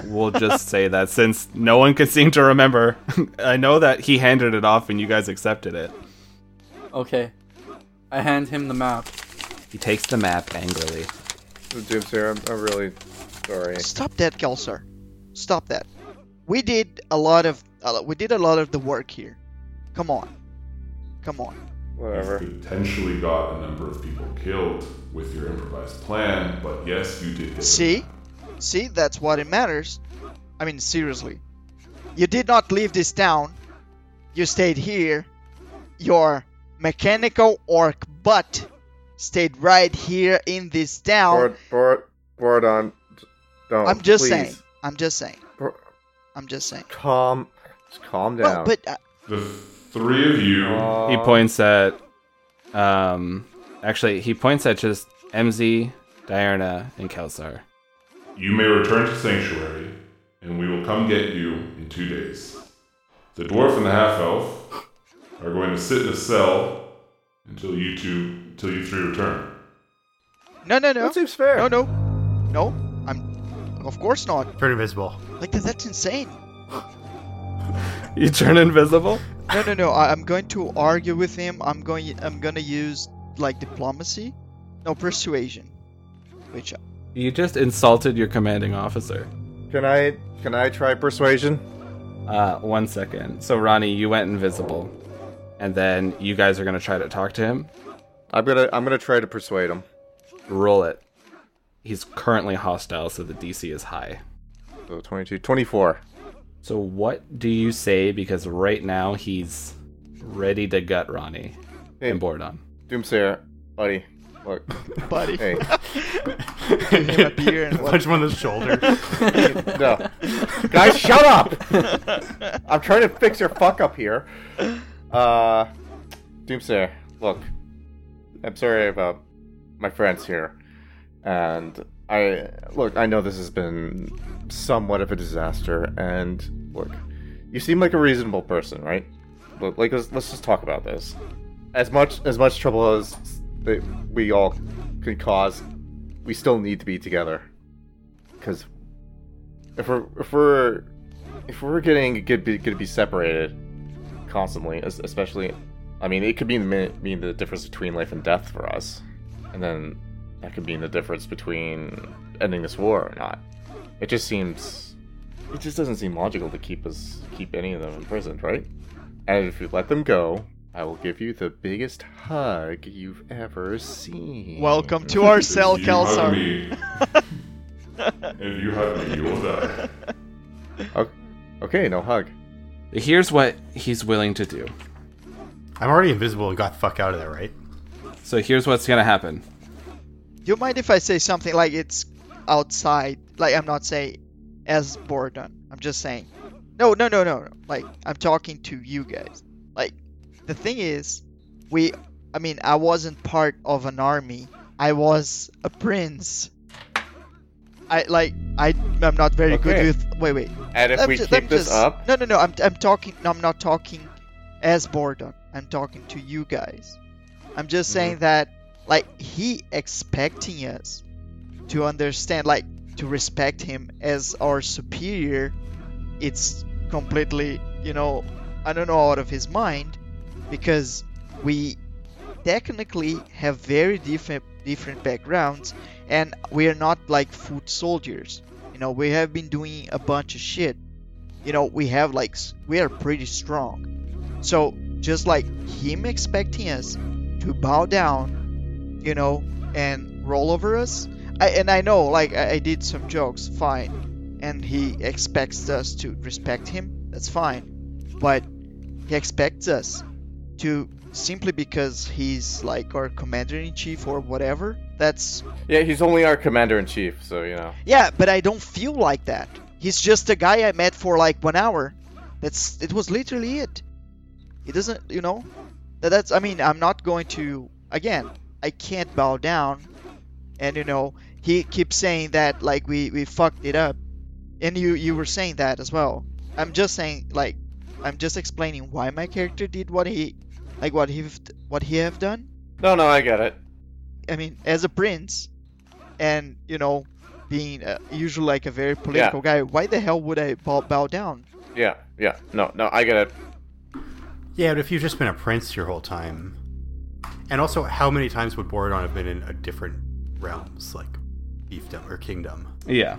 We'll just say that since no one could seem to remember. I know that he handed it off and you guys accepted it. Okay. I hand him the map. He takes the map angrily. Doomsayer, I'm, I'm really sorry. Stop that, Kelsar. Stop that. We did a lot of uh, we did a lot of the work here. Come on. Come on. Whatever. You've potentially got a number of people killed with your improvised plan, but yes, you did get See? map. See, that's what it matters. I mean, seriously. You did not leave this town. You stayed here. Your mechanical orc butt stayed right here in this town. Board, board, board on. Don't. I'm just please. saying. I'm just saying. Board- I'm just saying. Calm. Just calm down. Well, but uh, The three of you. Aw. He points at, um, actually, he points at just MZ, Diurna, and Kelsar. You may return to Sanctuary, and we will come get you in two days. The dwarf and the half elf are going to sit in a cell until you two, until you three return. no, no, no, that seems fair. no, no, no. I'm, of course not. Turn invisible. Like that, that's insane. You turn invisible? No, no, no. I, I'm going to argue with him. I'm going. I'm gonna use like diplomacy, no persuasion, which You just insulted your commanding officer. Can I, can I try persuasion? Uh, one second. So, Ronnie, you went invisible. And then you guys are going to try to talk to him. I'm gonna, I'm gonna try to persuade him. Roll it. He's currently hostile, so the DC is high. So 22, 24. So, what do you say? Because right now he's ready to gut Ronnie Hey, and Bordon. Doomsayer, buddy, look, buddy. hey, give him a beer and? Punch him on the shoulder. no, guys, shut up! I'm trying to fix your fuck up here. Uh, Doomsayer, look, I'm sorry about my friends here, and I look. I know this has been somewhat of a disaster, and look, you seem like a reasonable person, right? Look, like let's, let's just talk about this. As much as much trouble as we all can cause, we still need to be together. Because if we're if we're if we're getting get be, gonna be separated constantly, especially, I mean, it could mean mean the difference between life and death for us, and then that could mean the difference between ending this war or not. It just seems, it just doesn't seem logical to keep us keep any of them imprisoned, right? And if you let them go, I will give you the biggest hug you've ever seen. Welcome to our cell, If you Kelsar. if you hug me, you will die. O- Okay, no hug. Here's what he's willing to do. I'm already invisible and got the fuck out of there, right? So here's what's gonna happen. You mind if I say something like it's outside? Like I'm not saying as Bordon. I'm just saying. No, no, no, no. no. Like I'm talking to you guys. Like the thing is, we. I mean, I wasn't part of an army. I was a prince. I like. I. I'm not very good with. Wait, wait. And if Let we keep me this just- up, No, no, no. I'm, I'm talking. No, I'm not talking as Bordon. I'm talking to you guys. I'm just Mm-hmm. saying that, like, he expecting us to understand, like, to respect him as our superior. It's completely, you know, I don't know, out of his mind, because we technically have very different different backgrounds, and we are not like foot soldiers. You know, we have been doing a bunch of shit. You know, we have like we are pretty strong. So just like him expecting us to bow down, you know, and roll over us. I, and I know, like I, I did some jokes, fine, and he expects us to respect him. That's fine, but he expects us to simply because he's like our commander in chief or whatever. That's yeah, he's only our commander in chief, so you know. yeah, but I don't feel like that. He's just a guy I met for like one hour. That's it was literally it. He doesn't, you know. That, that's I mean, I'm not going to again. I can't bow down. And you know, he keeps saying that like we we fucked it up. And you you were saying that as well. I'm just saying like I'm just explaining why my character did what he like what he what he have done. No, no, I get it. I mean, as a prince, and you know, being uh, usually like a very political guy, why the hell would I bow, bow down? Yeah, yeah. No, no, I get it. Yeah, but if you've just been a prince your whole time, and also how many times would Borodon have been in a different realms like fiefdom or kingdom? Yeah.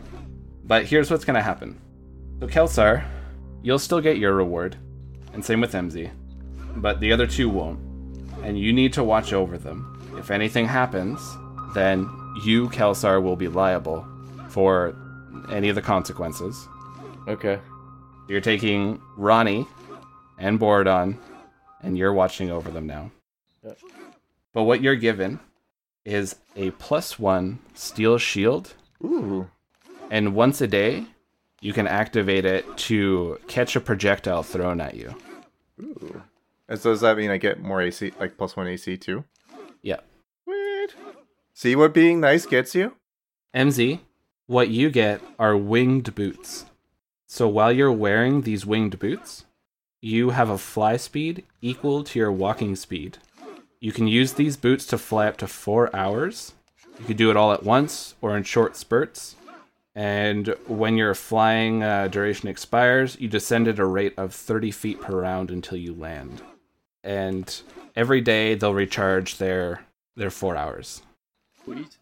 But here's what's gonna happen. So Kelsar, you'll still get your reward, and same with MZ. But the other two won't. And you need to watch over them. If anything happens, then you, Kelsar, will be liable for any of the consequences. Okay. You're taking Ronnie and Borodon, and you're watching over them now. Yep. But what you're given is a plus one steel shield Ooh. and once a day you can activate it to catch a projectile thrown at you Ooh. And so does that mean I get more AC, like plus one AC too? yeah Sweet. See what being nice gets you? mz what you get are winged boots so while you're wearing these winged boots you have a fly speed equal to your walking speed you can use these boots to fly up to four hours you can do it all at once or in short spurts and when your flying uh, duration expires, you descend at a rate of 30 feet per round until you land. And every day they'll recharge their their four hours. Sweet.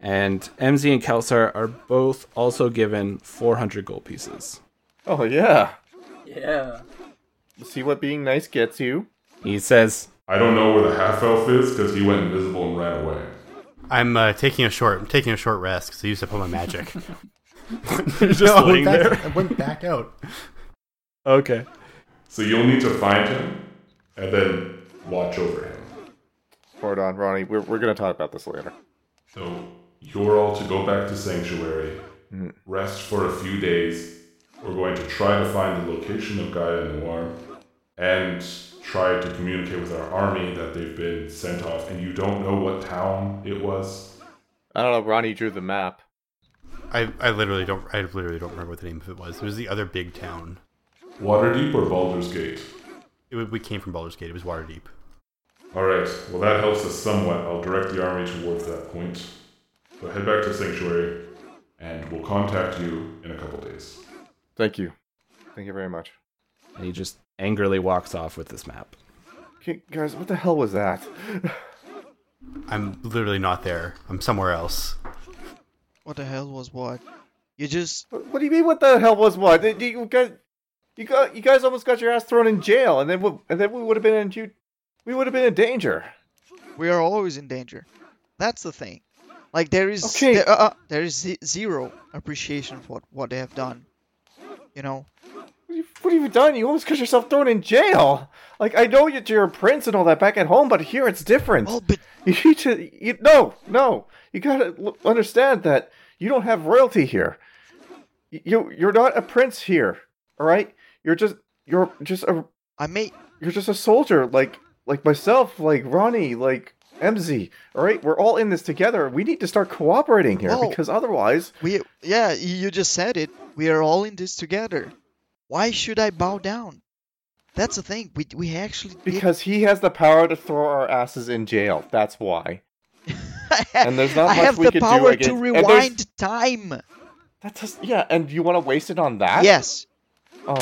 And MZ and Kelsar are both also given 400 gold pieces. Oh yeah. Yeah. See what being nice gets you? He says, I don't know where the half elf is because he went invisible and ran away. I'm uh, taking a short. I'm taking a short rest because I used up all my magic. just No, I went laying back- there. I went back out. Okay. So you'll need to find him and then watch over him. Hold on, Ronnie. We're, we're gonna talk about this later. So you're all to go back to Sanctuary, Mm. rest for a few days. We're going to try to find the location of Gaia Noir and try to communicate with our army that they've been sent off. And you don't know what town it was? I don't know. Ronnie drew the map. I, I literally don't I literally don't remember what the name of it was. It was the other big town. Waterdeep or Baldur's Gate? It, we came from Baldur's Gate. It was Waterdeep. Alright, well, that helps us somewhat. I'll direct the army towards that point. So head back to Sanctuary, and we'll contact you in a couple days. Thank you. Thank you very much. And he just angrily walks off with this map. Okay, guys, what the hell was that? I'm literally not there. I'm somewhere else. What the hell was what? You just What do you mean? What the hell was what? You guys, you got, you guys almost got your ass thrown in jail, and then, we, and then we would have been in, you, we would have been in danger. we are always in danger. That's the thing. Like there is Okay. there, uh, uh, there is ze- zero appreciation for what, what they have done. You know, What have you- what have you done? You almost got yourself thrown in jail. Like I know you're a prince and all that back at home, but here it's different. well, but You need to, you, no, no. You gotta l- understand that you don't have royalty here. You, you're not a prince here. All right. You're just, you're just a, I may you're just a soldier, like, like myself, like Ronnie, like MZ. All right. We're all in this together. We need to start cooperating here Whoa. because otherwise, we yeah you just said it. We are all in this together. Why should I bow down? That's the thing. We we actually did- because he has the power to throw our asses in jail. That's why. and there's not I much we the could do power against- to and there's- rewind time. That's just, yeah. And you want to waste it on that? Yes. Oh,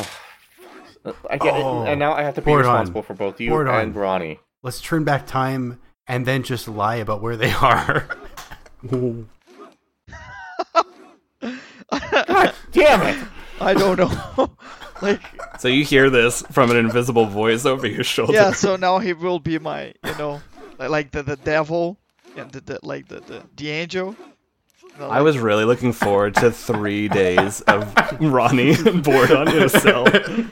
I get Oh. it. And now I have to be Hold on. responsible for both you Hold on. and Ronnie. Let's turn back time and then just lie about where they are. God damn it! I don't know. like So you hear this from an invisible voice over your shoulder. yeah. So now he will be my you know like, the the devil and the, the like the the, the angel. I like- was really looking forward to three days of Ronnie bored on cell.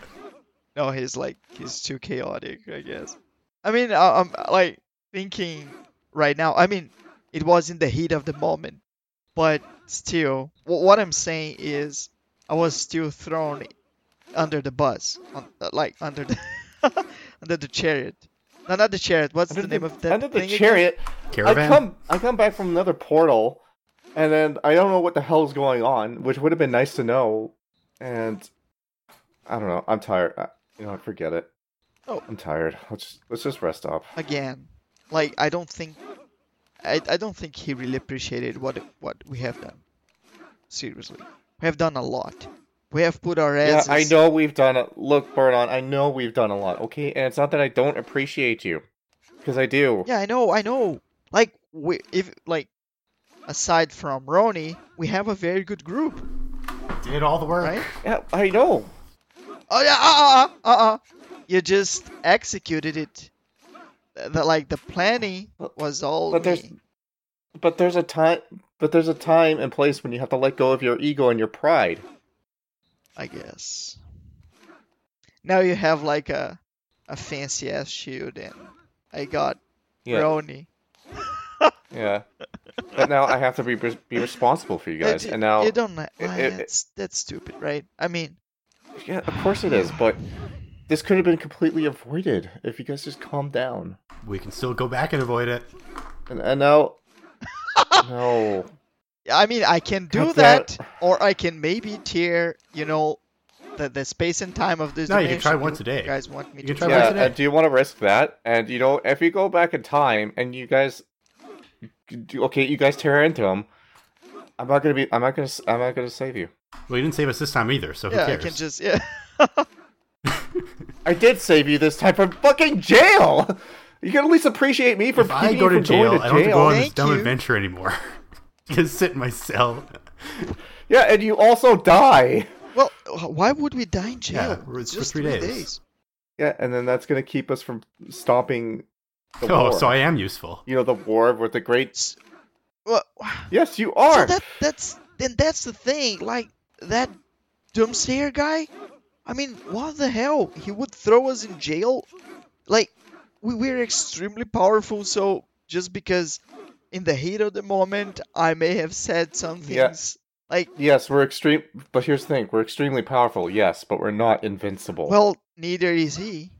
No, he's like he's too chaotic, I guess. I mean, I- I'm like thinking right now. I mean, it was in the heat of the moment, but still, wh- what I'm saying is, I was still thrown under the bus, on, uh, like under the under the chariot. No, not the chariot. What's Under the name the, of that under the thing again? chariot, I come, I come back from another portal, and then I don't know what the hell's going on, which would have been nice to know. And I don't know. I'm tired. I, you know, what, forget it. Oh. I'm tired. Let's just, let's just rest up. Again, like I don't think, I, I don't think he really appreciated what what we have done. Seriously, we have done a lot. We have put our Yeah. I know we've done it. Look, Borodon, I know we've done a lot, okay? And it's not that I don't appreciate you, because I do. Yeah, I know, I know. Like we, if like, aside from Ronnie, we have a very good group, Did all the work. right? Yeah, I know. Oh yeah, uh, uh, uh, uh. You just executed it. The like the planning was all. But there's, me. But there's a time, but there's a time and place when you have to let go of your ego and your pride. I guess. Now you have like a, a fancy ass shield, and I got Yeah, Ronnie. yeah. But now I have to be be responsible for you guys, It- and now you don't. Like, ah, it- it- that's that's stupid, right? I mean, yeah, of course it is. But this could have been completely avoided if you guys just calm down. We can still go back and avoid it. And, and now, no. I mean, I can do that, that- or I can maybe tear, you know, the the space and time of this. No, you can try dimension. once a day. You guys want me You to try try? once Yeah, a day. and uh, do you want to risk that? And you know, if you go back in time and you guys, do- okay, you guys tear into him, I'm not gonna be, I'm not gonna, I'm not gonna save you. Well, you didn't save us this time either, so who Yeah, I can just yeah. I did save you this time from fucking jail. You can at least appreciate me for if I keeping go to from jail, going I don't have to go on this dumb you. adventure anymore. Just sit in my cell. Yeah, and you also die. well, uh, why would we die in jail? Yeah, we're- it's for just three three days. days. Yeah, and then that's gonna keep us from stopping the Oh, war. so I am useful. You know the war with the great. Well, Yes, you so are. that that's then that's the thing. Like that doomsayer guy. I mean, what the hell? He would throw us in jail. Like we we're extremely powerful, so just because in the heat of the moment, I may have said some Yeah. things like, Yes, we're extreme. But here's the thing: we're extremely powerful. Yes, but we're not invincible. well, neither is he.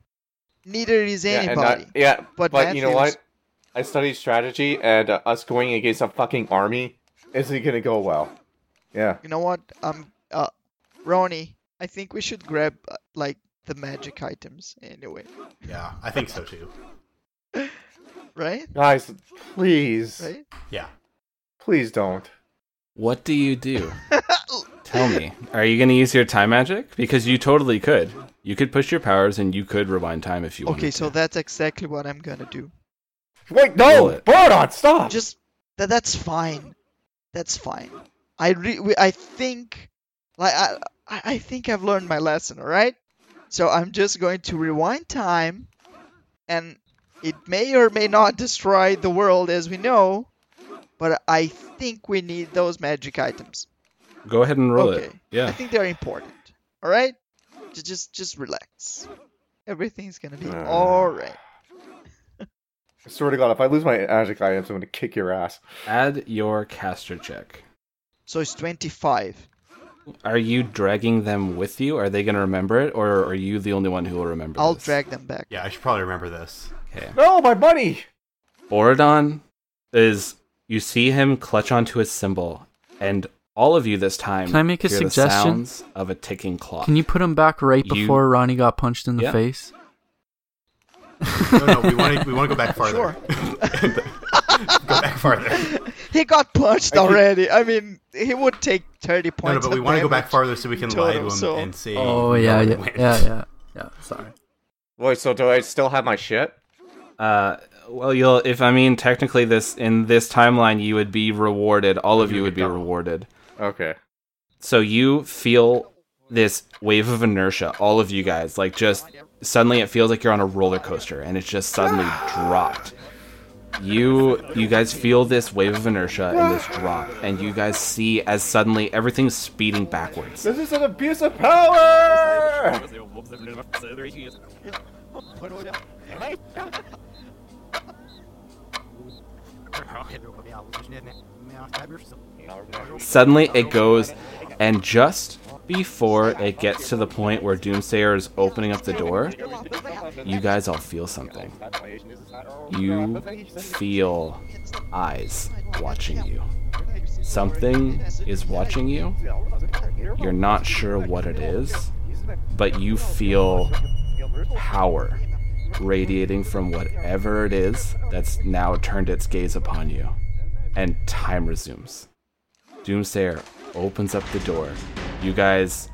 Neither is yeah, and anybody. Yeah, But but, you know what? I studied strategy, and uh, us going against a fucking army isn't gonna go well. Yeah. You know what? Um, uh, Ronnie, I think we should grab uh, like the magic items anyway, Yeah, I think so too. right? Guys, please, Right? Yeah. please don't. What do you do? Tell me. Are you going to use your time magic? Because you totally could. You could push your powers and you could rewind time if you want. Okay, so to. that's exactly what I'm gonna do. Wait, no, it. Borodon, stop! Just that that's fine. That's fine. I re- I think like I I I think I've learned my lesson, all right? So I'm just going to rewind time and it may or may not destroy the world as we know, but I think we need those magic items. Go ahead and roll okay. it. Yeah. I think they're important. All right? Just just just relax. Everything's going to be Uh. all right. I swear to God, if I lose my magic items, I'm gonna kick your ass. Add your caster check. So it's 25. Are you dragging them with you? Are they going to remember it? Or are you the only one who will remember I'll this? drag them back. Yeah, I should probably remember this. Okay. No, my money. Borodon is you see him clutch onto his symbol, and all of you this time Can I make a suggestion? of a ticking clock. Can you put him back right You- before Ronnie got punched in the Yeah. face? No, no, we want to we want to go back farther. Sure. go back farther. He got punched I think- already. I mean, he would take 30 points. no, but we want to go back damage. farther so we can lie to him so- and say. Oh we yeah, yeah, went. yeah, yeah, yeah. Sorry. Wait, so do I still have my shit? Uh, well, you'll if I mean technically this in this timeline you would be rewarded. All of you would be double. rewarded. Okay. So you feel this wave of inertia, all of you guys, like just suddenly it feels like you're on a roller coaster and it's just suddenly dropped. You you guys feel this wave of inertia and this drop, and you guys see as suddenly everything's speeding backwards. This is an abuse of power. Suddenly it goes, and just before it gets to the point where Doomsayer is opening up the door, you guys all feel something. You feel eyes watching you. Something is watching you. You're not sure what it is, but you feel power radiating from whatever it is that's now turned its gaze upon you. And time resumes. Doomsayer opens up the door. You guys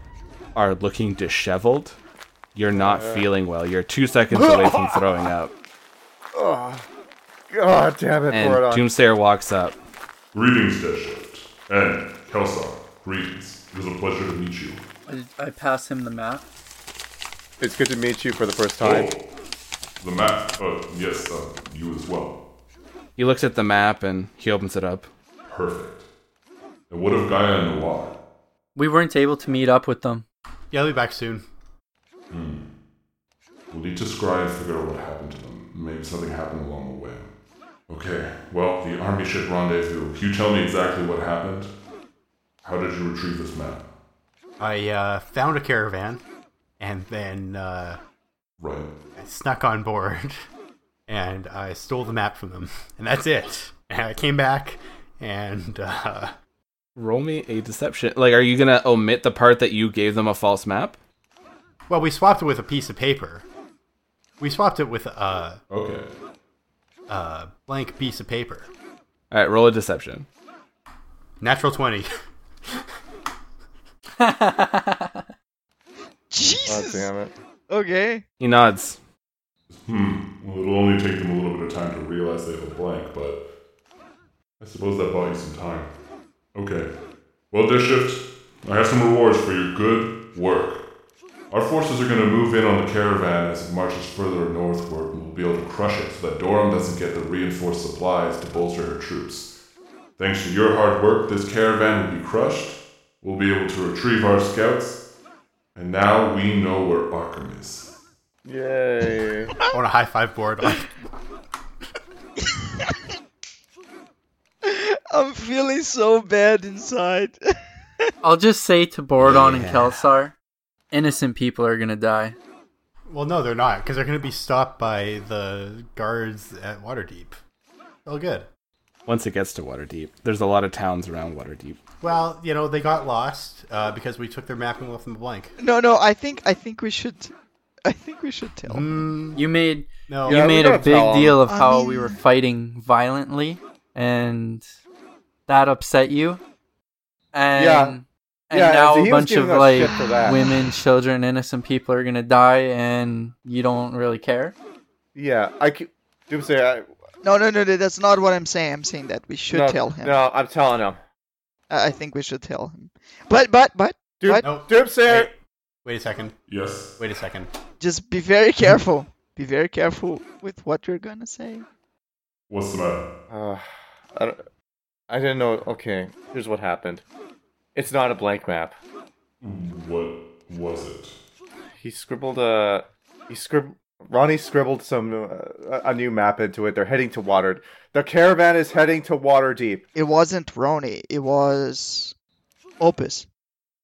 are looking disheveled. You're not feeling well. You're two seconds away from throwing up. Oh, God damn it, And Borodon. Doomsayer walks up. Greetings, Death Shift. And Kelsar, greetings. It is a pleasure to meet you. I, I pass him the map. It's good to meet you for the first time. Oh, the map. Uh, yes, uh, you as well. He looks at the map and he opens it up. Perfect. And what of Gaia and Noir? We weren't able to meet up with them. Yeah, I'll be back soon. Hmm. We'll need to scry and figure out what happened to them. Maybe something happened along the way. Okay, well, the army ship rendezvous. Can you tell me exactly what happened? How did you retrieve this map? I uh, found a caravan, and then uh, Right. I snuck on board, and I stole the map from them, and that's it. And I came back, and uh, Roll me a deception. Like, are you gonna omit the part that you gave them a false map? well, we swapped it with a piece of paper. We swapped it with a, Okay. a blank piece of paper. All right, roll a deception. Natural twenty. Jesus. God damn it. Okay. He nods. Hmm. Well, it'll only take them a little bit of time to realize they have a blank, but I suppose that buys some time. Okay. Well, Death Shift, I have some rewards for your good work. Our forces are going to move in on the caravan as it marches further northward, and we'll be able to crush it so that Dorum doesn't get the reinforced supplies to bolster her troops. Thanks to your hard work, this caravan will be crushed. We'll be able to retrieve our scouts, and now we know where Arkham is. Yay. I want a high five board. feeling so bad inside. I'll just say to Borodon and Kelsar, innocent people are gonna die. Well, no, they're not, because they're going to be stopped by the guards at Waterdeep. Oh, good. Once it gets to Waterdeep, there's a lot of towns around Waterdeep. Well, you know, they got lost uh, because we took their map and left them blank. no, no, I think I think we should I think we should tell. Mm, You made no, you Yeah, made a gotta tell big 'em. deal of I how mean- we were fighting violently, and that upset you. And Yeah. and Yeah, now so a he was bunch giving of us like shit for that. women, children, innocent people are gonna die, and you don't really care. Yeah, I c- Doomsayer. I, No, no, no, no, that's not what I'm saying. I'm saying that we should no, tell him. No, I'm telling him. I I think we should tell him. But but but Doom, What? No. Doomsayer. Wait, wait a second. Yes. Wait a second. just be very careful. Be very careful with what you're gonna say. What's the matter? Uh, I, don't, I didn't know. Okay, here's what happened. It's not a blank map. What was it? He scribbled a. He scrib. Ronnie scribbled some uh, a new map into it. They're heading to Water. The caravan is heading to Waterdeep. It wasn't Ronnie. It was Opus,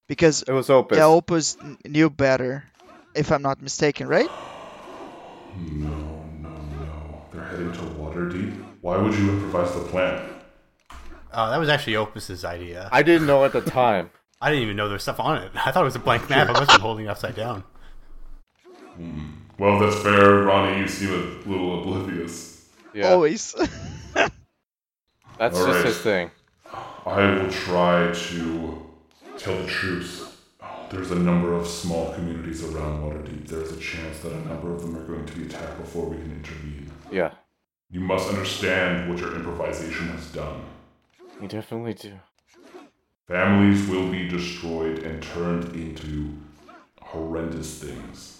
because It was Opus. yeah, Opus knew better, if I'm not mistaken, right? No, no, no. They're heading to Waterdeep. Why would you improvise the plan? Uh, that was actually Opus's idea. I, I didn't know at the time. I didn't even know there was stuff on it. I thought it was a blank map. I must have been holding it upside down. Well, that's fair, Ronnie. You seem a little oblivious. Yeah, Always. that's All just right. his thing. I will try to tell the truth. Oh, there's a number of small communities around Waterdeep. There's a chance that a number of them are going to be attacked before we can intervene. Yeah, You must understand what your improvisation has done. You definitely do. Families will be destroyed and turned into horrendous things.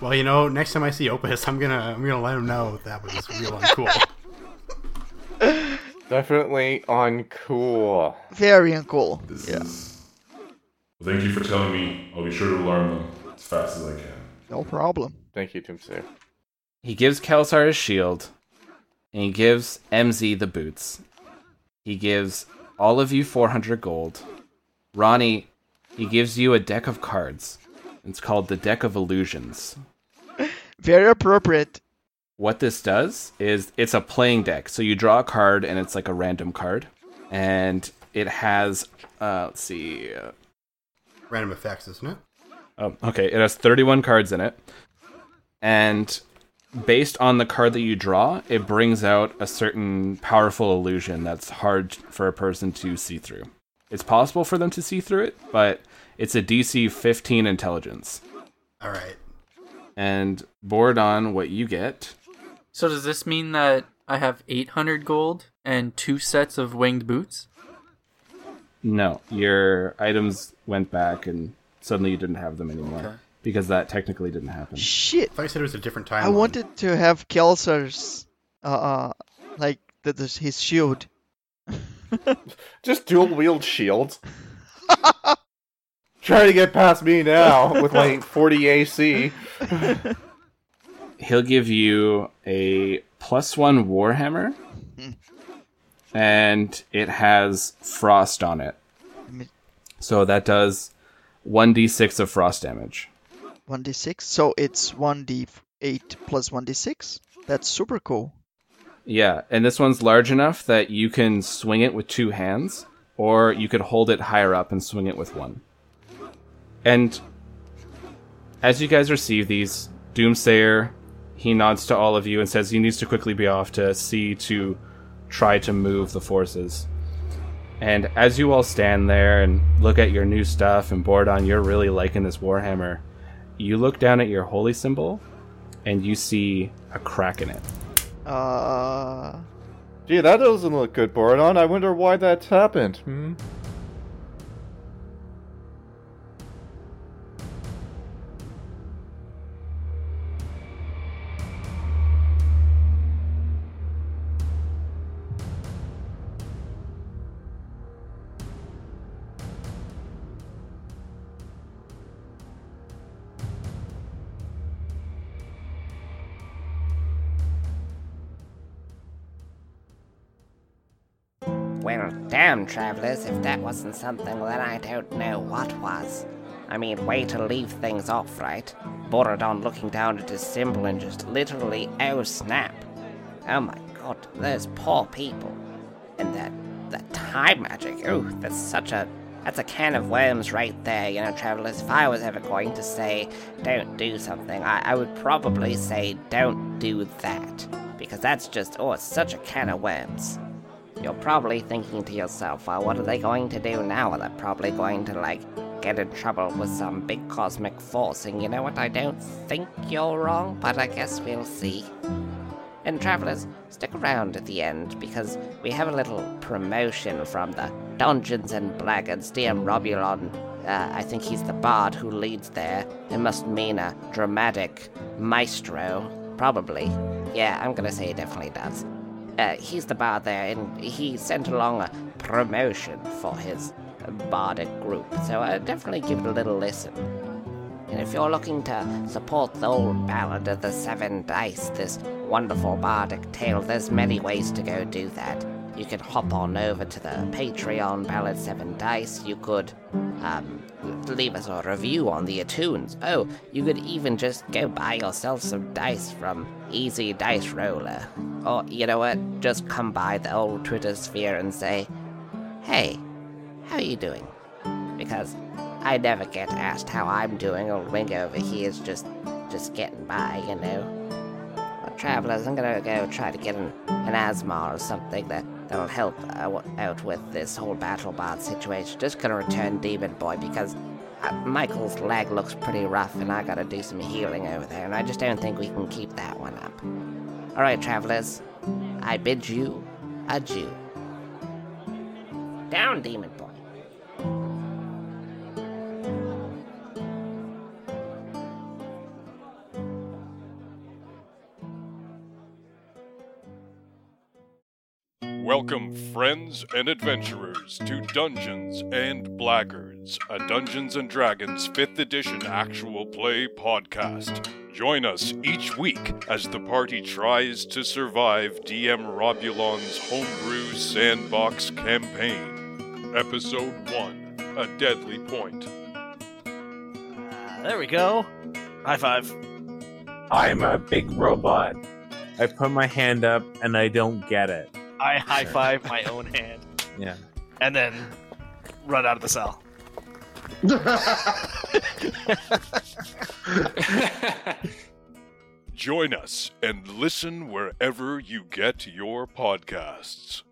Well, you know, next time I see Opus, I'm gonna I'm gonna let him know that was real uncool. Definitely uncool. very uncool. This Yeah. is. Well, thank you for telling me. I'll be sure to alarm them as fast as I can. No problem. Thank you, Doomsayer. He gives Kelsar his shield, and he gives MZ the boots. He gives all of you 400 gold. Ronnie, he gives you a deck of cards. It's called the Deck of Illusions. Very appropriate. What this does is it's a playing deck. So you draw a card, and it's like a random card. And it has, uh, let's see, uh, Random effects, isn't it? Oh, okay. It has 31 cards in it. And based on the card that you draw, it brings out a certain powerful illusion that's hard for a person to see through. It's possible for them to see through it, but it's a DC 15 intelligence. All right. And Borodon what you get. So does this mean that I have 800 gold and two sets of winged boots? No, your items went back and suddenly you didn't have them anymore. Okay. Because that technically didn't happen. Shit. I thought you said it was a different time. I wanted to have Kelsar's, uh, uh like the, the, his shield. Just dual wield shields. Try to get past me now with my 40 AC. he'll give you a plus one warhammer and it has frost on it so that does 1d6 of frost damage 1d6. So it's 1d8 plus 1d6. That's super cool. yeah and this one's large enough that you can swing it with two hands or you could hold it higher up and swing it with one and as you guys receive these doomsayer he nods to all of you and says he needs to quickly be off to see to try to move the forces. And as you all stand there and look at your new stuff and Borodon, you're really liking this Warhammer. You look down at your holy symbol and you see a crack in it. Uh, Gee, that doesn't look good, Borodon. I wonder why that's happened. Hmm? Travelers, if that wasn't something, then I don't know what was. I mean, way to leave things off, right? Borodon looking down at his symbol and just literally, oh snap. Oh my god, those poor people. And that, that time magic, oh, that's such a, that's a can of worms right there, you know, travelers. If I was ever going to say, don't do something, I, I would probably say, don't do that. Because that's just, oh, such a can of worms. You're probably thinking to yourself, well, what are they going to do now? They're probably going to, like, get in trouble with some big cosmic force, and you know what? I don't think you're wrong, but I guess we'll see. And travelers, stick around at the end because we have a little promotion from the Dungeons and Blackguards DM Robulon. Uh, I think he's the bard who leads there. It must mean a dramatic maestro, probably. Yeah, I'm gonna say it definitely does. Uh, he's the bard there, and he sent along a promotion for his bardic group, so uh, definitely give it a little listen. And if you're looking to support the old ballad of the seven dice, this wonderful bardic tale, there's many ways to go do that. You can hop on over to the Patreon Ballad Seven Dice. You could um, leave us a review on the iTunes. Oh, you could even just go buy yourself some dice from Easy Dice Roller. Or, you know what, just come by the old Twitter sphere and say, Hey, how are you doing? Because I never get asked how I'm doing. Old Wing over here is just, just getting by, you know. Well, travelers, I'm gonna go try to get an, an asthma or something that that'll help uh, out with this whole battle bot situation. Just gonna return Demon Boy because uh, Michael's leg looks pretty rough, and I gotta do some healing over there, and I just don't think we can keep that one up. All right, travelers, I bid you adieu. Down, Demon Welcome, friends and adventurers, to Dungeons and Blackguards, a Dungeons and Dragons 5th edition actual play podcast. Join us each week as the party tries to survive DM Robulon's homebrew sandbox campaign. Episode 1 A Deadly Point. There we go. High five. I'm a big robot. I put my hand up and I don't get it. I high five my own hand Yeah. and then run out of the cell. Join us and listen wherever you get your podcasts.